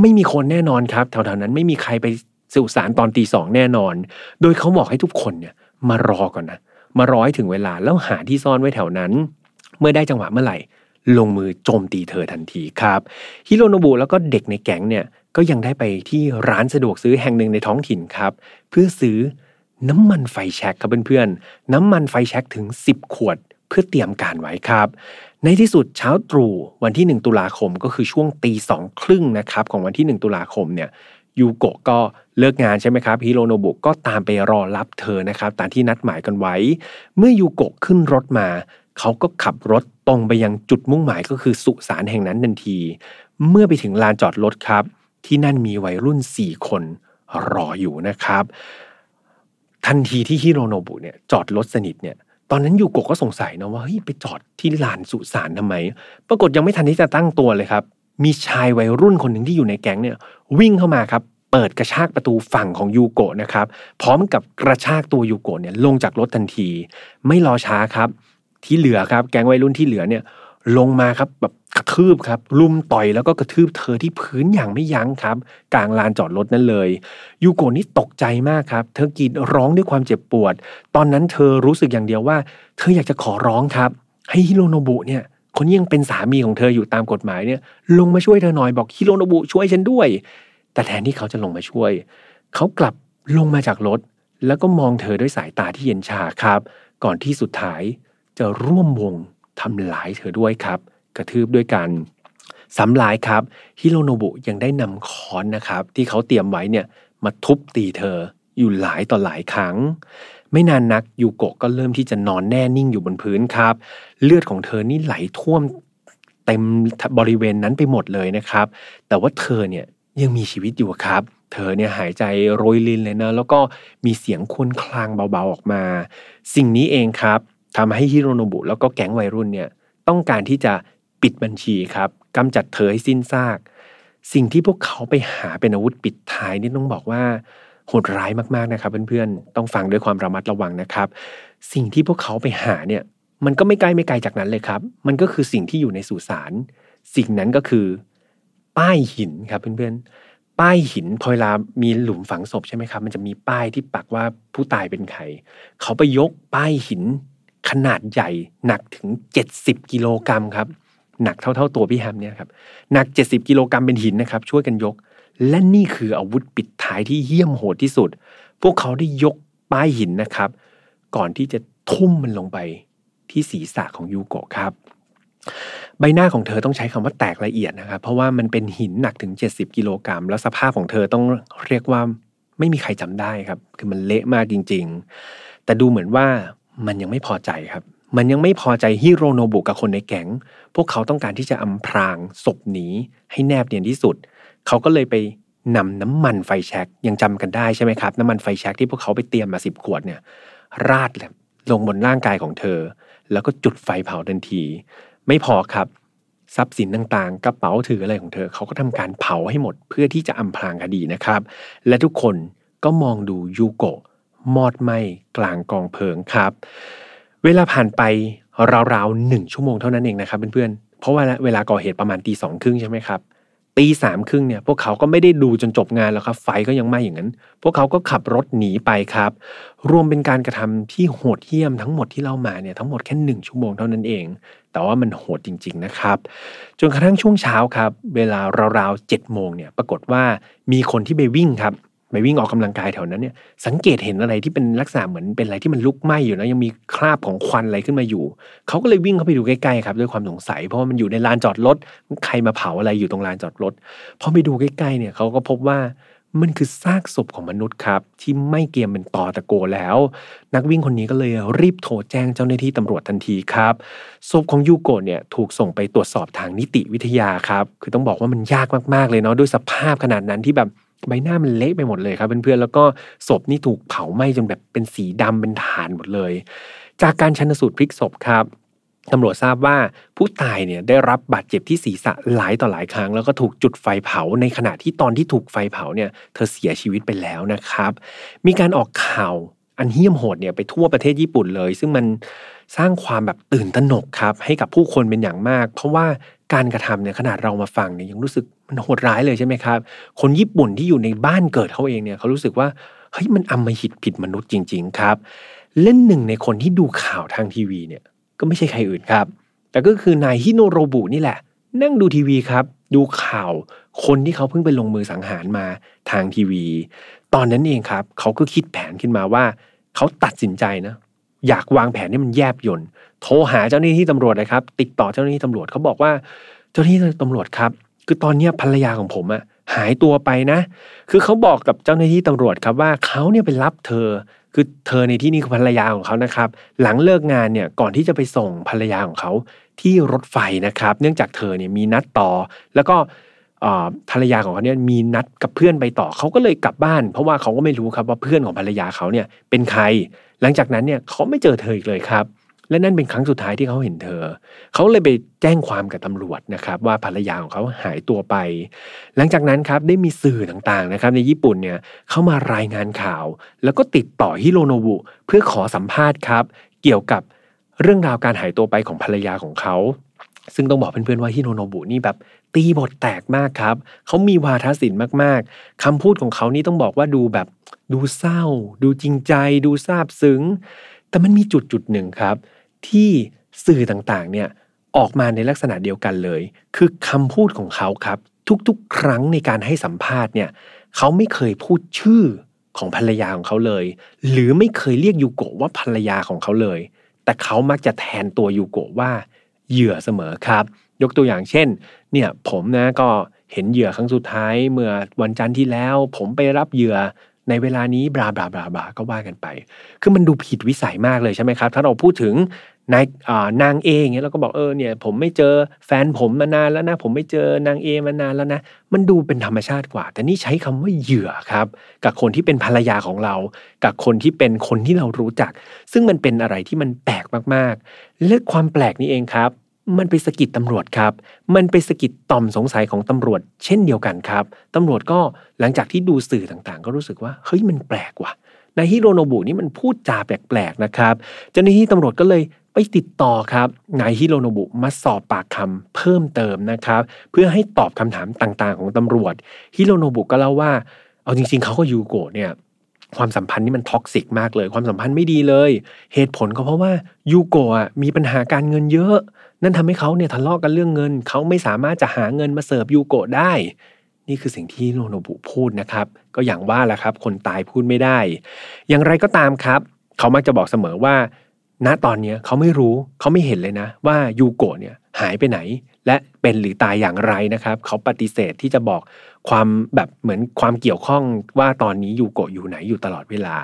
ไม่มีคนแน่นอนครับแถวๆนั้นไม่มีใครไป สุสานตอนตีสองแน่นอน โดยเขาบอกให้ทุกคนเนี่ยมารอก่อนนะ มารอให้ถึงเวลาแล้วหาที่ซ่อนไว้แถวนั้น เมื่อได้จังหวะเมื่อไหร่ ลงมือโจมตีเธอทันทีครับ ฮิโรโนบุแล้วก็เด็กในแก๊งเนี่ยก็ยังได้ไปที่ร้านสะดวกซื้อแห่งหนึ่งในท้องถิ่นครับ เพื่อซื้อน้ำมันไฟแช็กครับเพื่อนๆ น้ำมันไฟแช็กถึง 10 ขวดเพื่อเตรียมการไว้ครับ ในที่สุดเช้าตรู่วันที่ 1 ตุลาคมก็คือช่วงตีสองครึ่งนะครับของวันที่ 1 ตุลาคมเนี่ย ยูโกะก็เลิกงานใช่ไหมครับฮิโรโนบุก็ตามไปรอรับเธอนะครับตามที่นัดหมายกันไว้ เมื่อยูโกะขึ้นรถมา เขาก็ขับรถตรงไปยังจุดมุ่งหมายก็คือสุสานแห่งนั้นทันที เมื่อไปถึงลานจอดรถครับ ที่นั่นมีวัยรุ่น 4 คนรออยู่นะครับ ทันทีที่ฮิโรโนบุเนี่ยจอดรถสนิทเนี่ยตอนนั้นยูโกะก็สงสัยนะว่าเฮ้ยไปจอดที่ลานสุสานทำไม ปรากฏยังไม่ทันที่จะตั้งตัวเลยครับ มีชายวัยรุ่นคนหนึ่งที่อยู่ในแก๊งเนี่ยวิ่งเข้ามาครับเปิดกระชากประตูฝั่งของยูโกะนะครับพร้อมกับกระชากตัวยูโกะเนี่ยลงจากรถทันที ไม่รอช้าครับ ที่เหลือครับ แก๊งวัยรุ่นที่เหลือเนี่ยลงมาครับแบบกระทืบครับลุมต่อยแล้วก็กระทืบเธอที่พื้นอย่างไม่ยั้งครับ กลางลานจอดรถนั่นเลยยูโกะนี่ตกใจมากครับ เธอกรีดร้องด้วยความเจ็บปวด ตอนนั้นเธอรู้สึกอย่างเดียวว่า เธออยากจะขอร้องครับ ให้ฮิโรโนบุเนี่ย คนยังเป็นสามีของเธออยู่ตามกฎหมายเนี่ย ลงมาช่วยเธอหน่อยบอกฮิโรโนบุช่วยฉันด้วย แต่แทนที่เขาจะลงมาช่วย เขากลับลงมาจากรถ แล้วก็มองเธอด้วยสายตาที่เย็นชาครับ ก่อนที่สุดท้ายจะร่วมวงทำลายเธอด้วยครับ กระทืบด้วยกันสำลายครับฮิโรโนบุยังได้นำค้อนนะครับ ที่เขาเตรียมไว้เนี่ยมาทุบตีเธออยู่หลายต่อหลายครั้ง ไม่นานนักยูโกะก็เริ่มที่จะนอนแน่นิ่งอยู่บนพื้นครับ เลือดของเธอนี่ไหลท่วมเต็มบริเวณนั้นไปหมดเลยนะครับ แต่ว่าเธอเนี่ยยังมีชีวิตอยู่ครับ เธอเนี่ยหายใจโรยลินเลยนะแล้วก็มีเสียงควนคลางเบาๆออกมา สิ่งนี้เองครับทำให้ฮิโรโนบุแล้วก็แก๊งวัยรุ่นเนี่ยต้องการที่จะปิปิดบัญชีครับกำจัดเธอให้สิ้นซาก สิ่งที่พวกเขาไปหาเป็นอาวุธปิดท้ายนี่ต้องบอกว่า โหดร้ายมากๆนะครับเพื่อนๆต้องฟังด้วยความระมัดระวังนะครับ สิ่งที่พวกเขาไปหาเนี่ย มันก็ไม่ไกลไม่ไกลจากนั้นเลยครับ มันก็คือสิ่งที่อยู่ในสุสานสิ่งนั้นก็คือ ป้ายหินครับเพื่อนๆป้ายหินพอเวลามีหลุมฝังศพใช่ไหมครับ มันจะมีป้ายที่ปักว่าผู้ตายเป็นใครเขาไปยกป้ายหินขนาดใหญ่หนักถึง 70 กิโลกรัมครับ หนักเท่า ๆ ตัวพี่แฮมเนี่ยครับหนัก 70 กิโลกรัมเป็นหินนะครับ ช่วยกันยก และนี่คืออาวุธปิดท้ายที่เยี่ยมโหดที่สุด พวกเขาได้ยกป้ายหินนะครับ ก่อนที่จะทุ่มมันลงไปที่ศีรษะของยูโกะครับ ใบหน้าของเธอต้องใช้คำว่าแตกละเอียดนะครับ เพราะว่ามันเป็นหินหนักถึง 70 กิโลกรัม แล้วสภาพของเธอต้องเรียกว่าไม่มีใครจำได้ครับ คือมันเละมากจริง ๆ แต่ดูเหมือนว่ามันยังไม่พอใจครับ มันยังไม่พอใจฮิโรโนบุกับคนในแก๊ง พวกเขาต้องการที่จะอำพรางศพหนีให้แนบเนียนที่สุด เขาก็เลยไปนำน้ำมันไฟแช็กยังจำกันได้ใช่ไหมครับ น้ำมันไฟแช็กที่พวกเขาไปเตรียมมาสิบขวดเนี่ย ราดลลงบนร่างกายของเธอ แล้วก็จุดไฟเผาทันที ไม่พอครับทรัพย์สินต่างๆ กระเป๋าถืออะไรของเธอ เขาก็ทำการเผาให้หมดเพื่อที่จะอำพรางคดีนะครับ และทุกคนก็มองดูยูโกะมอดไหมกลางกองเพลิงครับ เวลาผ่านไปราวๆหนึ่งชั่วโมงเท่านั้นเองนะครับเพื่อนๆเพราะว่าเวลาก่อเหตุประมาณตีสองครึ่งใช่ไหมครับ ตีสามครึ่งเนี่ยพวกเขาก็ไม่ได้ดูจนจบงานแล้วครับ ไฟก็ยังไหม้อย่างนั้น พวกเขาก็ขับรถหนีไปครับ รวมเป็นการกระทำที่โหดเหี้ยมทั้งหมดที่เล่ามาเนี่ยทั้งหมดแค่หนึ่งชั่วโมงเท่านั้นเอง แต่ว่ามันโหดจริง ๆนะครับ จนกระทั่งช่วงเช้าครับ เวลาราวๆเจ็ดโมงเนี่ยปรากฏว่ามีคนที่ไปวิ่งครับ ไปวิ่งออกกำลังกายแถวนั้นเนี่ยสังเกตเห็นอะไรที่เป็นลักษณะเหมือนเป็นอะไรที่มันลุกไหม้อยู่นะยังมีคราบของควันอะไรขึ้นมาอยู่เขาก็เลยวิ่งเข้าไปดูใกล้ๆครับด้วยความสงสัย เพราะว่ามันอยู่ในลานจอดรถใครมาเผาอะไรอยู่ตรงลานจอดรถพอไปดูใกล้ๆเนี่ยเขาก็พบว่ามันคือซากศพของมนุษย์ครับ ที่ไม่เกียมเป็นตอตะโกแล้ว นักวิ่งคนนี้ก็เลยรีบโทรแจ้งเจ้าหน้าที่ตำรวจทันทีครับศพของยูโกะเนี่ยถูกส่งไปตรวจสอบทางนิติวิทยาครับ คือต้องบอกว่ามันยากมากๆเลยเนาะด้วยสภาพขนาดนั้นที่แบบ ใบหน้ามันเละไปหมดเลยครับเพื่อนๆแล้วก็ศพนี่ถูกเผาไหม้จนแบบเป็นสีดำเป็นฐานหมดเลย จากการชันสูตรพลิกศพครับตำรวจทราบว่าผู้ตายเนี่ยได้รับบาดเจ็บที่ศีรษะหลายต่อหลายครั้ง แล้วก็ถูกจุดไฟเผาในขณะที่ตอนที่ถูกไฟเผาเนี่ยเธอเสียชีวิตไปแล้วนะครับ มีการออกข่าว อันเหี้ยมโหดเนี่ยไปทั่วประเทศญี่ปุ่นเลย ซึ่งมันสร้างความแบบตื่นตระหนกครับ ให้กับผู้คนเป็นอย่างมาก เพราะว่าการกระทำเนี่ยขนาดเรามาฟังเนี่ยยังรู้สึกมันโหดร้ายเลยใช่ไหมครับ คนญี่ปุ่นที่อยู่ในบ้านเกิดเขาเองเนี่ยเขารู้สึกว่าเฮ้ยมันอำมหิตผิดมนุษย์จริง ๆ ครับ เล่นหนึ่งในคนที่ดูข่าวทางทีวีเนี่ยก็ไม่ใช่ใครอื่นครับ แต่ก็คือนายฮิโนโรบุนี่แหละ นั่งดูทีวีครับ ดูข่าวคนที่เขาเพิ่งไปลงมือสังหารมาทางทีวี ตอนนั้นเองครับเขาก็คิดแผนขึ้นมาว่า เขาตัดสินใจนะ อยากวางแผนให้มันแยบยนโทรหาเจ้าหน้าที่ตำรวจเลยครับ ติดต่อเจ้าหน้าที่ตำรวจเขาบอกว่า เจ้าหน้าที่ตำรวจครับ คือตอนนี้ภรรยาของผมอะหายตัวไปนะ คือเขาบอกกับเจ้าหน้าที่ตำรวจครับว่าเขาเนี่ยไปรับเธอ คือเธอในที่นี้คือภรรยาของเขานะครับ หลังเลิกงานเนี่ยก่อนที่จะไปส่งภรรยาของเขาที่รถไฟนะครับ เนื่องจากเธอเนี่ยมีนัดต่อ แล้วก็ ภรรยาของเขาเนี่ยมีนัดกับเพื่อนไปต่อเขาก็เลยกลับบ้าน เพราะว่าเขาก็ไม่รู้ครับว่าเพื่อนของภรรยาเขาเนี่ยเป็นใคร หลังจากนั้นเนี่ยเขาไม่เจอเธออีกเลยครับ และนั่นเป็นครั้งสุดท้ายที่เขาเห็นเธอ เขาเลยไปแจ้งความกับตำรวจนะครับว่าภรรยาของเขาหายตัวไป หลังจากนั้นครับได้มีสื่อต่างๆนะครับในญี่ปุ่นเนี่ยเข้ามารายงานข่าว แล้วก็ติดต่อฮิโรโนบุเพื่อขอสัมภาษณ์ครับ เกี่ยวกับเรื่องราวการหายตัวไปของภรรยาของเขาซึ่งต้องบอกเพื่อนๆว่าฮิโรโนบุนี่แบบ ตีบทแตกมากครับ เขามีวาทศิลป์มากๆ คำพูดของเขานี่ต้องบอกว่าดูแบบดูเศร้า ดูจริงใจ ดูซาบซึ้ง แต่มันมีจุดจุดหนึ่งครับ ที่สื่อต่างๆเนี่ยออกมาในลักษณะเดียวกันเลย คือคำพูดของเขาครับ ทุกๆ ครั้งในการให้สัมภาษณ์เนี่ยเขาไม่เคยพูดชื่อของภรรยาของเขาเลย หรือไม่เคยเรียกยูโกะว่าภรรยาของเขาเลย แต่เขามักจะแทนตัวยูโกะว่าเหยื่อเสมอครับ ยกตัวอย่างเช่น เนี่ยผมนะก็เห็นเหยื่อครั้งสุดท้ายเมื่อวันจันทร์ที่แล้ว ผมไปรับเหยื่อในเวลานี้บลาบลาบลาบลาก็ว่ากันไป คือมันดูผิดวิสัยมากเลยใช่ไหมครับ ถ้าเราพูดถึงนายนางเออย่างเงี้ยเราก็บอกเออเนี่ยผมไม่เจอแฟนผมมานานแล้วนะ ผมไม่เจอนางเอมานานแล้วนะ มันดูเป็นธรรมชาติกว่า แต่นี่ใช้คำว่าเหยื่อครับ กับคนที่เป็นภรรยาของเรา กับคนที่เป็นคนที่เรารู้จัก ซึ่งมันเป็นอะไรที่มันแปลกมากๆ และความแปลกนี้เองครับ มันไปสะกิดตำรวจครับ มันไปสะกิดต่อมสงสัยของตำรวจ เช่นเดียวกันครับตำรวจก็หลังจากที่ดูสื่อต่างๆ ก็รู้สึกว่าเฮ้ยมันแปลกว่ะนายฮิโรโนบุนี่มันพูดจาแปลกๆนะครับเจ้าหน้าที่ตำรวจก็เลยไปติดต่อครับนายฮิโรโนบุมาสอบปากคำเพิ่มเติมนะครับ เพื่อให้ตอบคำถามต่างๆ ของตำรวจฮิโรโนบุก็เล่าว่า เอาจริง ๆเขากับยูโกะเนี่ยความสัมพันธ์นี่มัน toxic มากเลย ความสัมพันธ์ไม่ดีเลย เหตุผลก็เพราะว่ายูโกะมีปัญหาการเงินเยอะ นั่นทำให้เขาเนี่ยทะเลาะกันเรื่องเงิน เขาไม่สามารถจะหาเงินมาเสิร์ฟยูโกะได้ นี่คือสิ่งที่โนโนบุพูดนะครับ ก็อย่างว่าแหละครับ คนตายพูดไม่ได้ อย่างไรก็ตามครับ เขามักจะบอกเสมอว่า ณตอนนี้เขาไม่รู้เขาไม่เห็นเลยนะ ว่ายูโกะเนี่ย หายไปไหน และเป็นหรือตายอย่างไรนะครับ เขาปฏิเสธที่จะบอกความแบบเหมือนความเกี่ยวข้องว่าตอนนี้ยูโกะอยู่ไหนอยู่ตลอดเวลา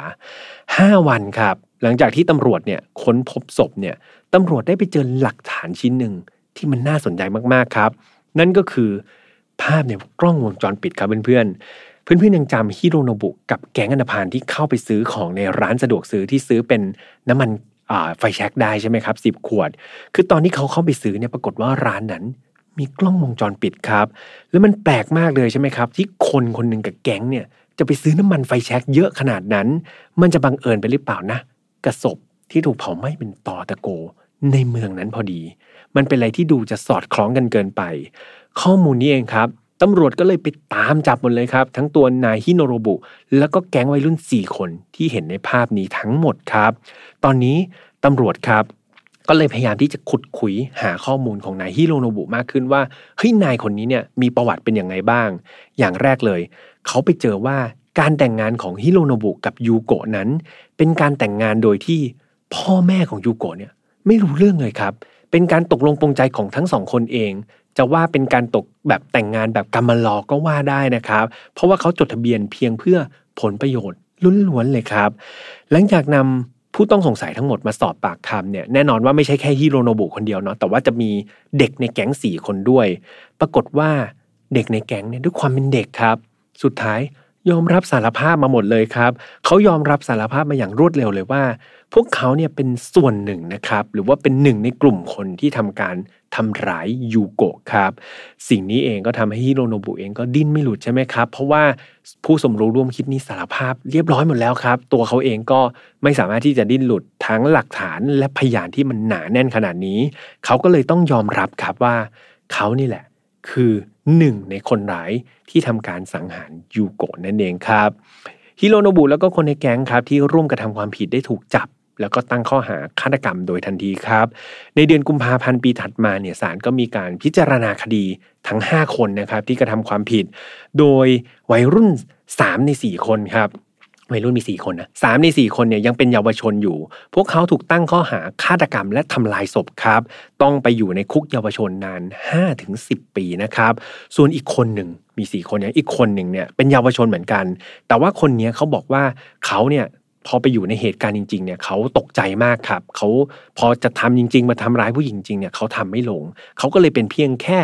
5 วันครับ หลังจากที่ตำรวจเนี่ยค้นพบศพเนี่ยตำรวจได้ไปเจอหลักฐานชิ้นหนึ่งที่มันน่าสนใจมากๆครับ นั่นก็คือภาพในกล้องวงจรปิดครับเพื่อนเพื่อนๆยังจำฮิโรโนบุกับแก๊งอันธพาลที่เข้าไปซื้อของในร้านสะดวกซื้อที่ซื้อเป็นน้ำมัน ไฟแช็กได้ใช่ไหมครับสิบขวด คือตอนที่เขาเข้าไปซื้อเนี่ยปรากฏว่าร้านนั้นมีกล้องวงจรปิดครับ แล้วมันแปลกมากเลยใช่ไหมครับ ที่คนคนหนึ่งกับแก๊งเนี่ยจะไปซื้อน้ำมันไฟแช็กเยอะขนาดนั้น มันจะบังเอิญไปหรือเปล่านะกระสบที่ถูกเผาไหม้เป็นตอตะโก ในเมืองนั้นพอดี มันเป็นอะไรที่ดูจะสอดคล้องกันเกินไป ข้อมูลนี้เองครับ ตำรวจก็เลยไปตามจับหมดเลยครับ ทั้งตัวนายฮิโนโรบุ แล้วก็แก๊งวัยรุ่น 4 คนที่เห็นในภาพนี้ทั้งหมดครับ ตอนนี้ตำรวจครับ ก็เลยพยายามที่จะขุดคุยหาข้อมูลของนายฮิโรโนบุมากขึ้นว่าเฮ้ยนายคนนี้เนี่ยมีประวัติเป็นอย่างไงบ้าง อย่างแรกเลย เขาไปเจอว่าการแต่งงานของฮิโรโนบุกับยูโกะนั้น เป็นการแต่งงานโดยที่พ่อแม่ของยูโกะเนี่ยไม่รู้เรื่องเลยครับ เป็นการตกลงปรงใจของทั้งสองคนเอง จะว่าเป็นการตกแบบแต่งงานแบบกรรมลอก็ว่าได้นะครับ เพราะว่าเขาจดทะเบียนเพียงเพื่อผลประโยชน์ล้วนๆเลยครับ หลังจากนำผู้ต้องสงสัยทั้งหมดมาสอบปากคำเนี่ยแน่นอนว่าไม่ใช่แค่ฮิโรโนบุคนเดียวเนาะแต่ว่าจะมีเด็กในแก๊งสี่คนด้วย ปรากฏว่าเด็กในแก๊งเนี่ยด้วยความเป็นเด็กครับ สุดท้ายยอมรับสารภาพมาหมดเลยครับ เขายอมรับสารภาพมาอย่างรวดเร็วเลยว่า พวกเขาเนี่ยเป็นส่วนหนึ่งนะครับ หรือว่าเป็นหนึ่งในกลุ่มคนที่ทำการทำร้ายยูโกะครับ สิ่งนี้เองก็ทำให้ฮิโรโนบุเองก็ดิ้นไม่หลุดใช่ไหมครับ เพราะว่าผู้สมรู้ร่วมคิดนี้สารภาพเรียบร้อยหมดแล้วครับ ตัวเขาเองก็ไม่สามารถที่จะดิ้นหลุดทั้งหลักฐานและพยานที่มันหนาแน่นขนาดนี้ เขาก็เลยต้องยอมรับครับว่า เขานี่แหละ คือหนึ่งในคนร้ายที่ทำการสังหารยูโกะนั่นเองครับฮิโรโนบุแล้วก็คนในแก๊งครับที่ร่วมกระทำความผิดได้ถูกจับ แล้วก็ตั้งข้อหาฆาตกรรมโดยทันทีครับ ในเดือนกุมภาพันธ์ปีถัดมาเนี่ยศาลก็มีการพิจารณาคดีทั้ง 5 คนนะครับที่กระทำความผิด โดยวัยรุ่น 3 ใน 4 คนครับวัยรุ่นมี 4 คนนะสามใน 4 คนเนี่ยยังเป็นเยาวชนอยู่ พวกเขาถูกตั้งข้อหาฆาตกรรมและทำลายศพครับ ต้องไปอยู่ในคุกเยาวชนนาน 5-10 ปีนะครับ ส่วนอีกคนหนึ่งมี 4 คนเนี่ยอีกคนหนึ่งเนี่ยเป็นเยาวชนเหมือนกัน แต่ว่าคนนี้เขาบอกว่าเขาเนี่ย พอไปอยู่ในเหตุการณ์จริงๆเนี่ยเขาตกใจมากครับเขาพอจะทำจริง ๆ มาทำร้ายผู้หญิงจริงเนี่ยเขาทำไม่ลงเขาก็เลยเป็นเพียงแค่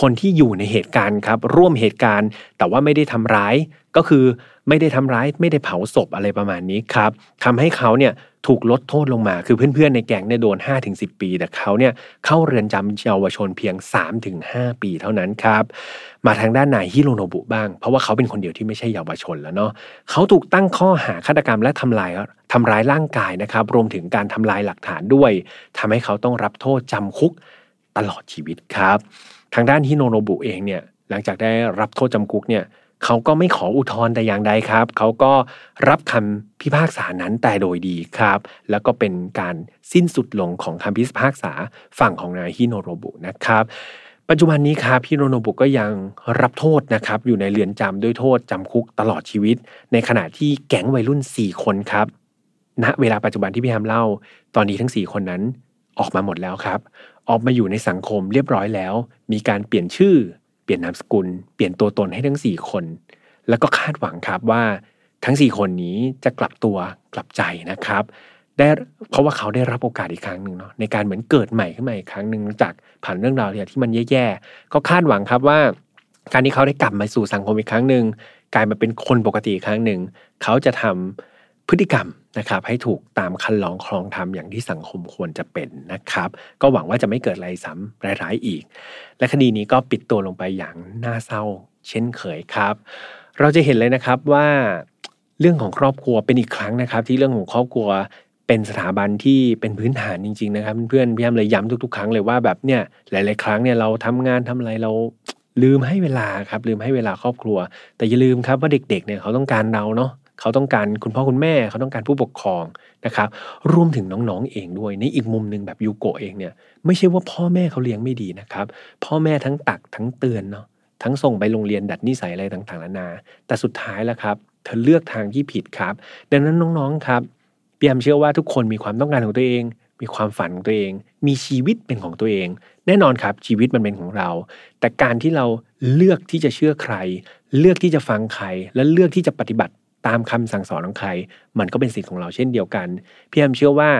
คนที่อยู่ในเหตุการณ์ครับร่วมเหตุการณ์ แต่ว่าไม่ได้ทำร้ายก็คือไม่ได้ทำร้ายไม่ได้เผาศพอะไรประมาณนี้ครับทำให้เขาเนี่ย ถูกลดโทษลงมา คือเพื่อนๆในแก๊งเนี่ยโดน 5-10 ปี แต่เขาเนี่ยเข้าเรือนจำเยาวชนเพียง 3-5 ปีเท่านั้นครับ มาทางด้านนายฮิโรโนบุบ้าง เพราะว่าเขาเป็นคนเดียวที่ไม่ใช่เยาวชนแล้วเนาะเขาถูกตั้งข้อหาฆาตกรรมและทำลายทำร้ายร่างกายนะครับ รวมถึงการทำลายหลักฐานด้วยทำให้เขาต้องรับโทษจำคุกตลอดชีวิตครับ ทางด้านฮิโรโนบุเองเนี่ยหลังจากได้รับโทษจำคุกเนี่ย เขาก็ไม่ขออุทธรณ์แต่อย่างใดครับ เขาก็รับคำพิพากษานั้นแต่โดยดีครับ แล้วก็เป็นการสิ้นสุดลงของคำพิพากษาฝั่งของนายฮิโรโนบุนะครับ ปัจจุบันนี้ครับฮิโรโนบุก็ยังรับโทษนะครับ อยู่ในเรือนจำด้วยโทษจำคุกตลอดชีวิต ในขณะที่แก๊งวัยรุ่น 4 คนครับณเวลาปัจจุบันที่พี่แฮมเล่า ตอนนี้ทั้ง 4 คนนั้นออกมาหมดแล้วครับ ออกมาอยู่ในสังคมเรียบร้อยแล้ว มีการเปลี่ยนชื่อ เปลี่ยนนามสกุล เปลี่ยนตัวตนให้ทั้ง 4 คน แล้วก็คาดหวังครับว่าทั้ง 4 คนนี้จะกลับตัวกลับใจนะครับ ได้เพราะว่าเขาได้รับโอกาสอีกครั้งหนึ่งเนาะในการเหมือนเกิดใหม่ขึ้นมาอีกครั้งหนึ่งจากผ่านเรื่องราวที่มันแย่ๆก็คาดหวังครับว่า การที่เขาได้กลับมาสู่สังคมอีกครั้งหนึ่งกลายมาเป็นคนปกติอีกครั้งหนึ่งเขาจะทำ พฤติกรรมนะครับให้ถูกตามคันลองครองธรรมอย่างที่สังคมควรจะเป็นนะครับ ก็หวังว่าจะไม่เกิดอะไรซ้ำร้ายๆอีก และคดีนี้ก็ปิดตัวลงไปอย่างน่าเศร้า เช่นเคยครับ เราจะเห็นเลยนะครับว่าเรื่องของครอบครัวเป็นอีกครั้งนะครับ ที่เรื่องของครอบครัวเป็นสถาบันที่เป็นพื้นฐานจริง ๆ นะครับ เพื่อนๆพี่ยามเลยย้ำทุกๆ ครั้งเลยว่าแบบเนี่ยหลาย ๆ ครั้งเนี่ยเราทำงานทำอะไรเราลืมให้เวลาครับลืมให้เวลาครอบครัว แต่อย่าลืมครับว่าเด็ก ๆ เนี่ยเขาต้องการเราเนาะ เขาต้องการคุณพ่อคุณแม่ เขาต้องการผู้ปกครองนะครับรวมถึงน้องๆเองด้วย ในอีกมุมหนึ่งแบบยูโกเองเนี่ยไม่ใช่ว่าพ่อแม่เขาเลี้ยงไม่ดีนะครับพ่อแม่ทั้งตักทั้งเตือนเนาะทั้งส่งไปโรงเรียนดัดนิสัยอะไรต่างๆนานา แต่สุดท้ายแล้วครับเธอเลือกทางที่ผิดครับ ดังนั้นน้องๆครับพี่แอมเชื่อว่าทุกคนมีความต้องการของตัวเอง มีความฝันของตัวเอง มีชีวิตเป็นของตัวเอง แน่นอนครับชีวิตมันเป็นของเรา แต่การที่เราเลือกที่จะเชื่อใคร เลือกที่จะฟังใคร และเลือกที่จะปฏิบัติ ตามคำสั่งสอนของใคร มันก็เป็นสิทธิ์ของเราเช่นเดียวกัน พี่แอมเชื่อว่า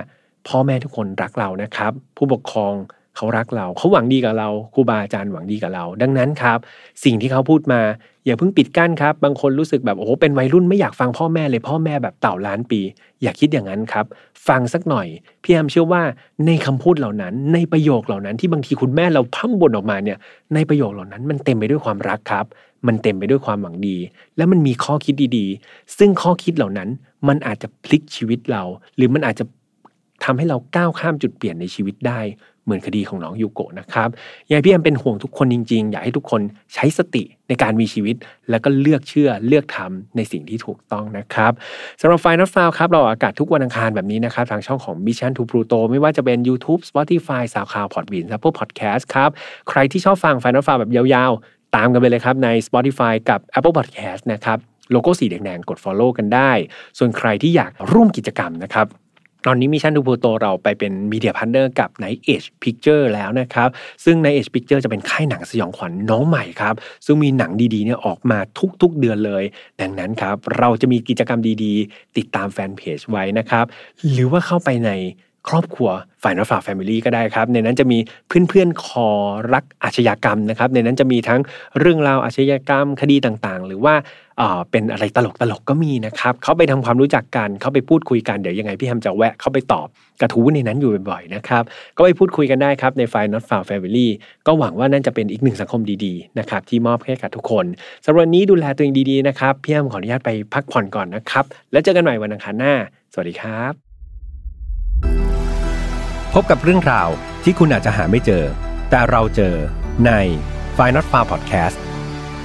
พ่อแม่ทุกคนรักเรานะครับ ผู้ปกครองเขารักเรา เขาหวังดีกับเราครูบาอาจารย์หวังดีกับเรา ดังนั้นครับ สิ่งที่เขาพูดมาอย่าเพิ่งปิดกั้นครับ บางคนรู้สึกแบบโอ้โหเป็นวัยรุ่นไม่อยากฟังพ่อแม่เลยพ่อแม่แบบเต่าล้านปี อย่าคิดอย่างนั้นครับ ฟังสักหน่อยพี่แอมเชื่อว่าในคำพูดเหล่านั้น ในประโยคเหล่านั้นที่บางทีคุณแม่เราพั่มบ่นออกมาเนี่ยในประโยคเหล่านั้นมันเต็มไปด้วยความรักครับ มันเต็มไปด้วยความหวังดี และมันมีข้อคิดดีๆ ซึ่งข้อคิดเหล่านั้นมันอาจจะพลิกชีวิตเรา หรือมันอาจจะทำให้เราก้าวข้ามจุดเปลี่ยนในชีวิตได้ เหมือนคดีของน้องยูโกะนะครับยายพี่แอมเป็นห่วงทุกคนจริงๆ อยากให้ทุกคนใช้สติในการมีชีวิต แล้วก็เลือกเชื่อเลือกทำในสิ่งที่ถูกต้องนะครับสำหรับ File Not Found ครับเราออกอากาศทุกวันอังคารแบบนี้นะครับ ทางช่องของ Mission to Pluto ไม่ว่าจะเป็น YouTube Spotify SoundCloud Podbean Apple Podcast ครับ ใครที่ชอบฟัง File Not Found แบบยาวๆ ตามกันไปเลยครับใน Spotify กับ Apple Podcast นะครับโลโก้สีแดงๆกด Follow กันได้ ส่วนใครที่อยากร่วมกิจกรรมนะครับตอนนี้ Mission to Pluto เราไปเป็น media partner กับ Night Age Picture แล้วนะครับ ซึ่ง Night Age Picture จะเป็นค่ายหนังสยองขวัญน้องใหม่ครับ ซึ่งมีหนังดีๆเนี่ยออกมาทุกๆเดือนเลย ดังนั้นครับ เราจะมีกิจกรรมดีๆ ติดตามแฟนเพจไว้นะครับ หรือว่าเข้าไปใน ครอบครัวฝ่ายนอฟาแฟมิลี่ก็ได้ครับ ในนั้นจะมีเพื่อนๆคอรักอาชญากรรมนะครับ ในนั้นจะมีทั้งเรื่องราวอาชญากรรมคดีต่างๆ หรือว่าเป็นอะไรตลกๆกก็มีนะครับ เขาไปทำความรู้จักกัน เขาไปพูดคุยกันเดี๋ยวยังไงพี่แฮมจะแวะเข้าไปตอบกระทู้ในนั้นอยู่บ่อยๆนะครับ ก็ไปพูดคุยกันได้ครับในไฟล์ not found family ก็หวังว่านั่นจะเป็นอีกหนึ่งสังคมดีๆนะครับที่มอบให้กับทุกคนสำหรับวันนี้ดูแลตัวเองดีๆนะครับพี่แฮมขออนุญาตไปพักผ่อนก่อนนะครับ แล้วเจอกันใหม่วันอังคารหน้า สวัสดีครับ บกับเรื่องราวที่คุณอาจจะหาไม่เจอ แต่เราเจอใน f i n a l f a r Podcast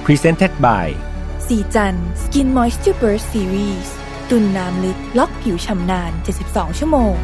Presented by สีจัน Skin Moisture Burst Series ตุนน้ำลึกล็อกผิวชำนาน 72 ชั่วโมง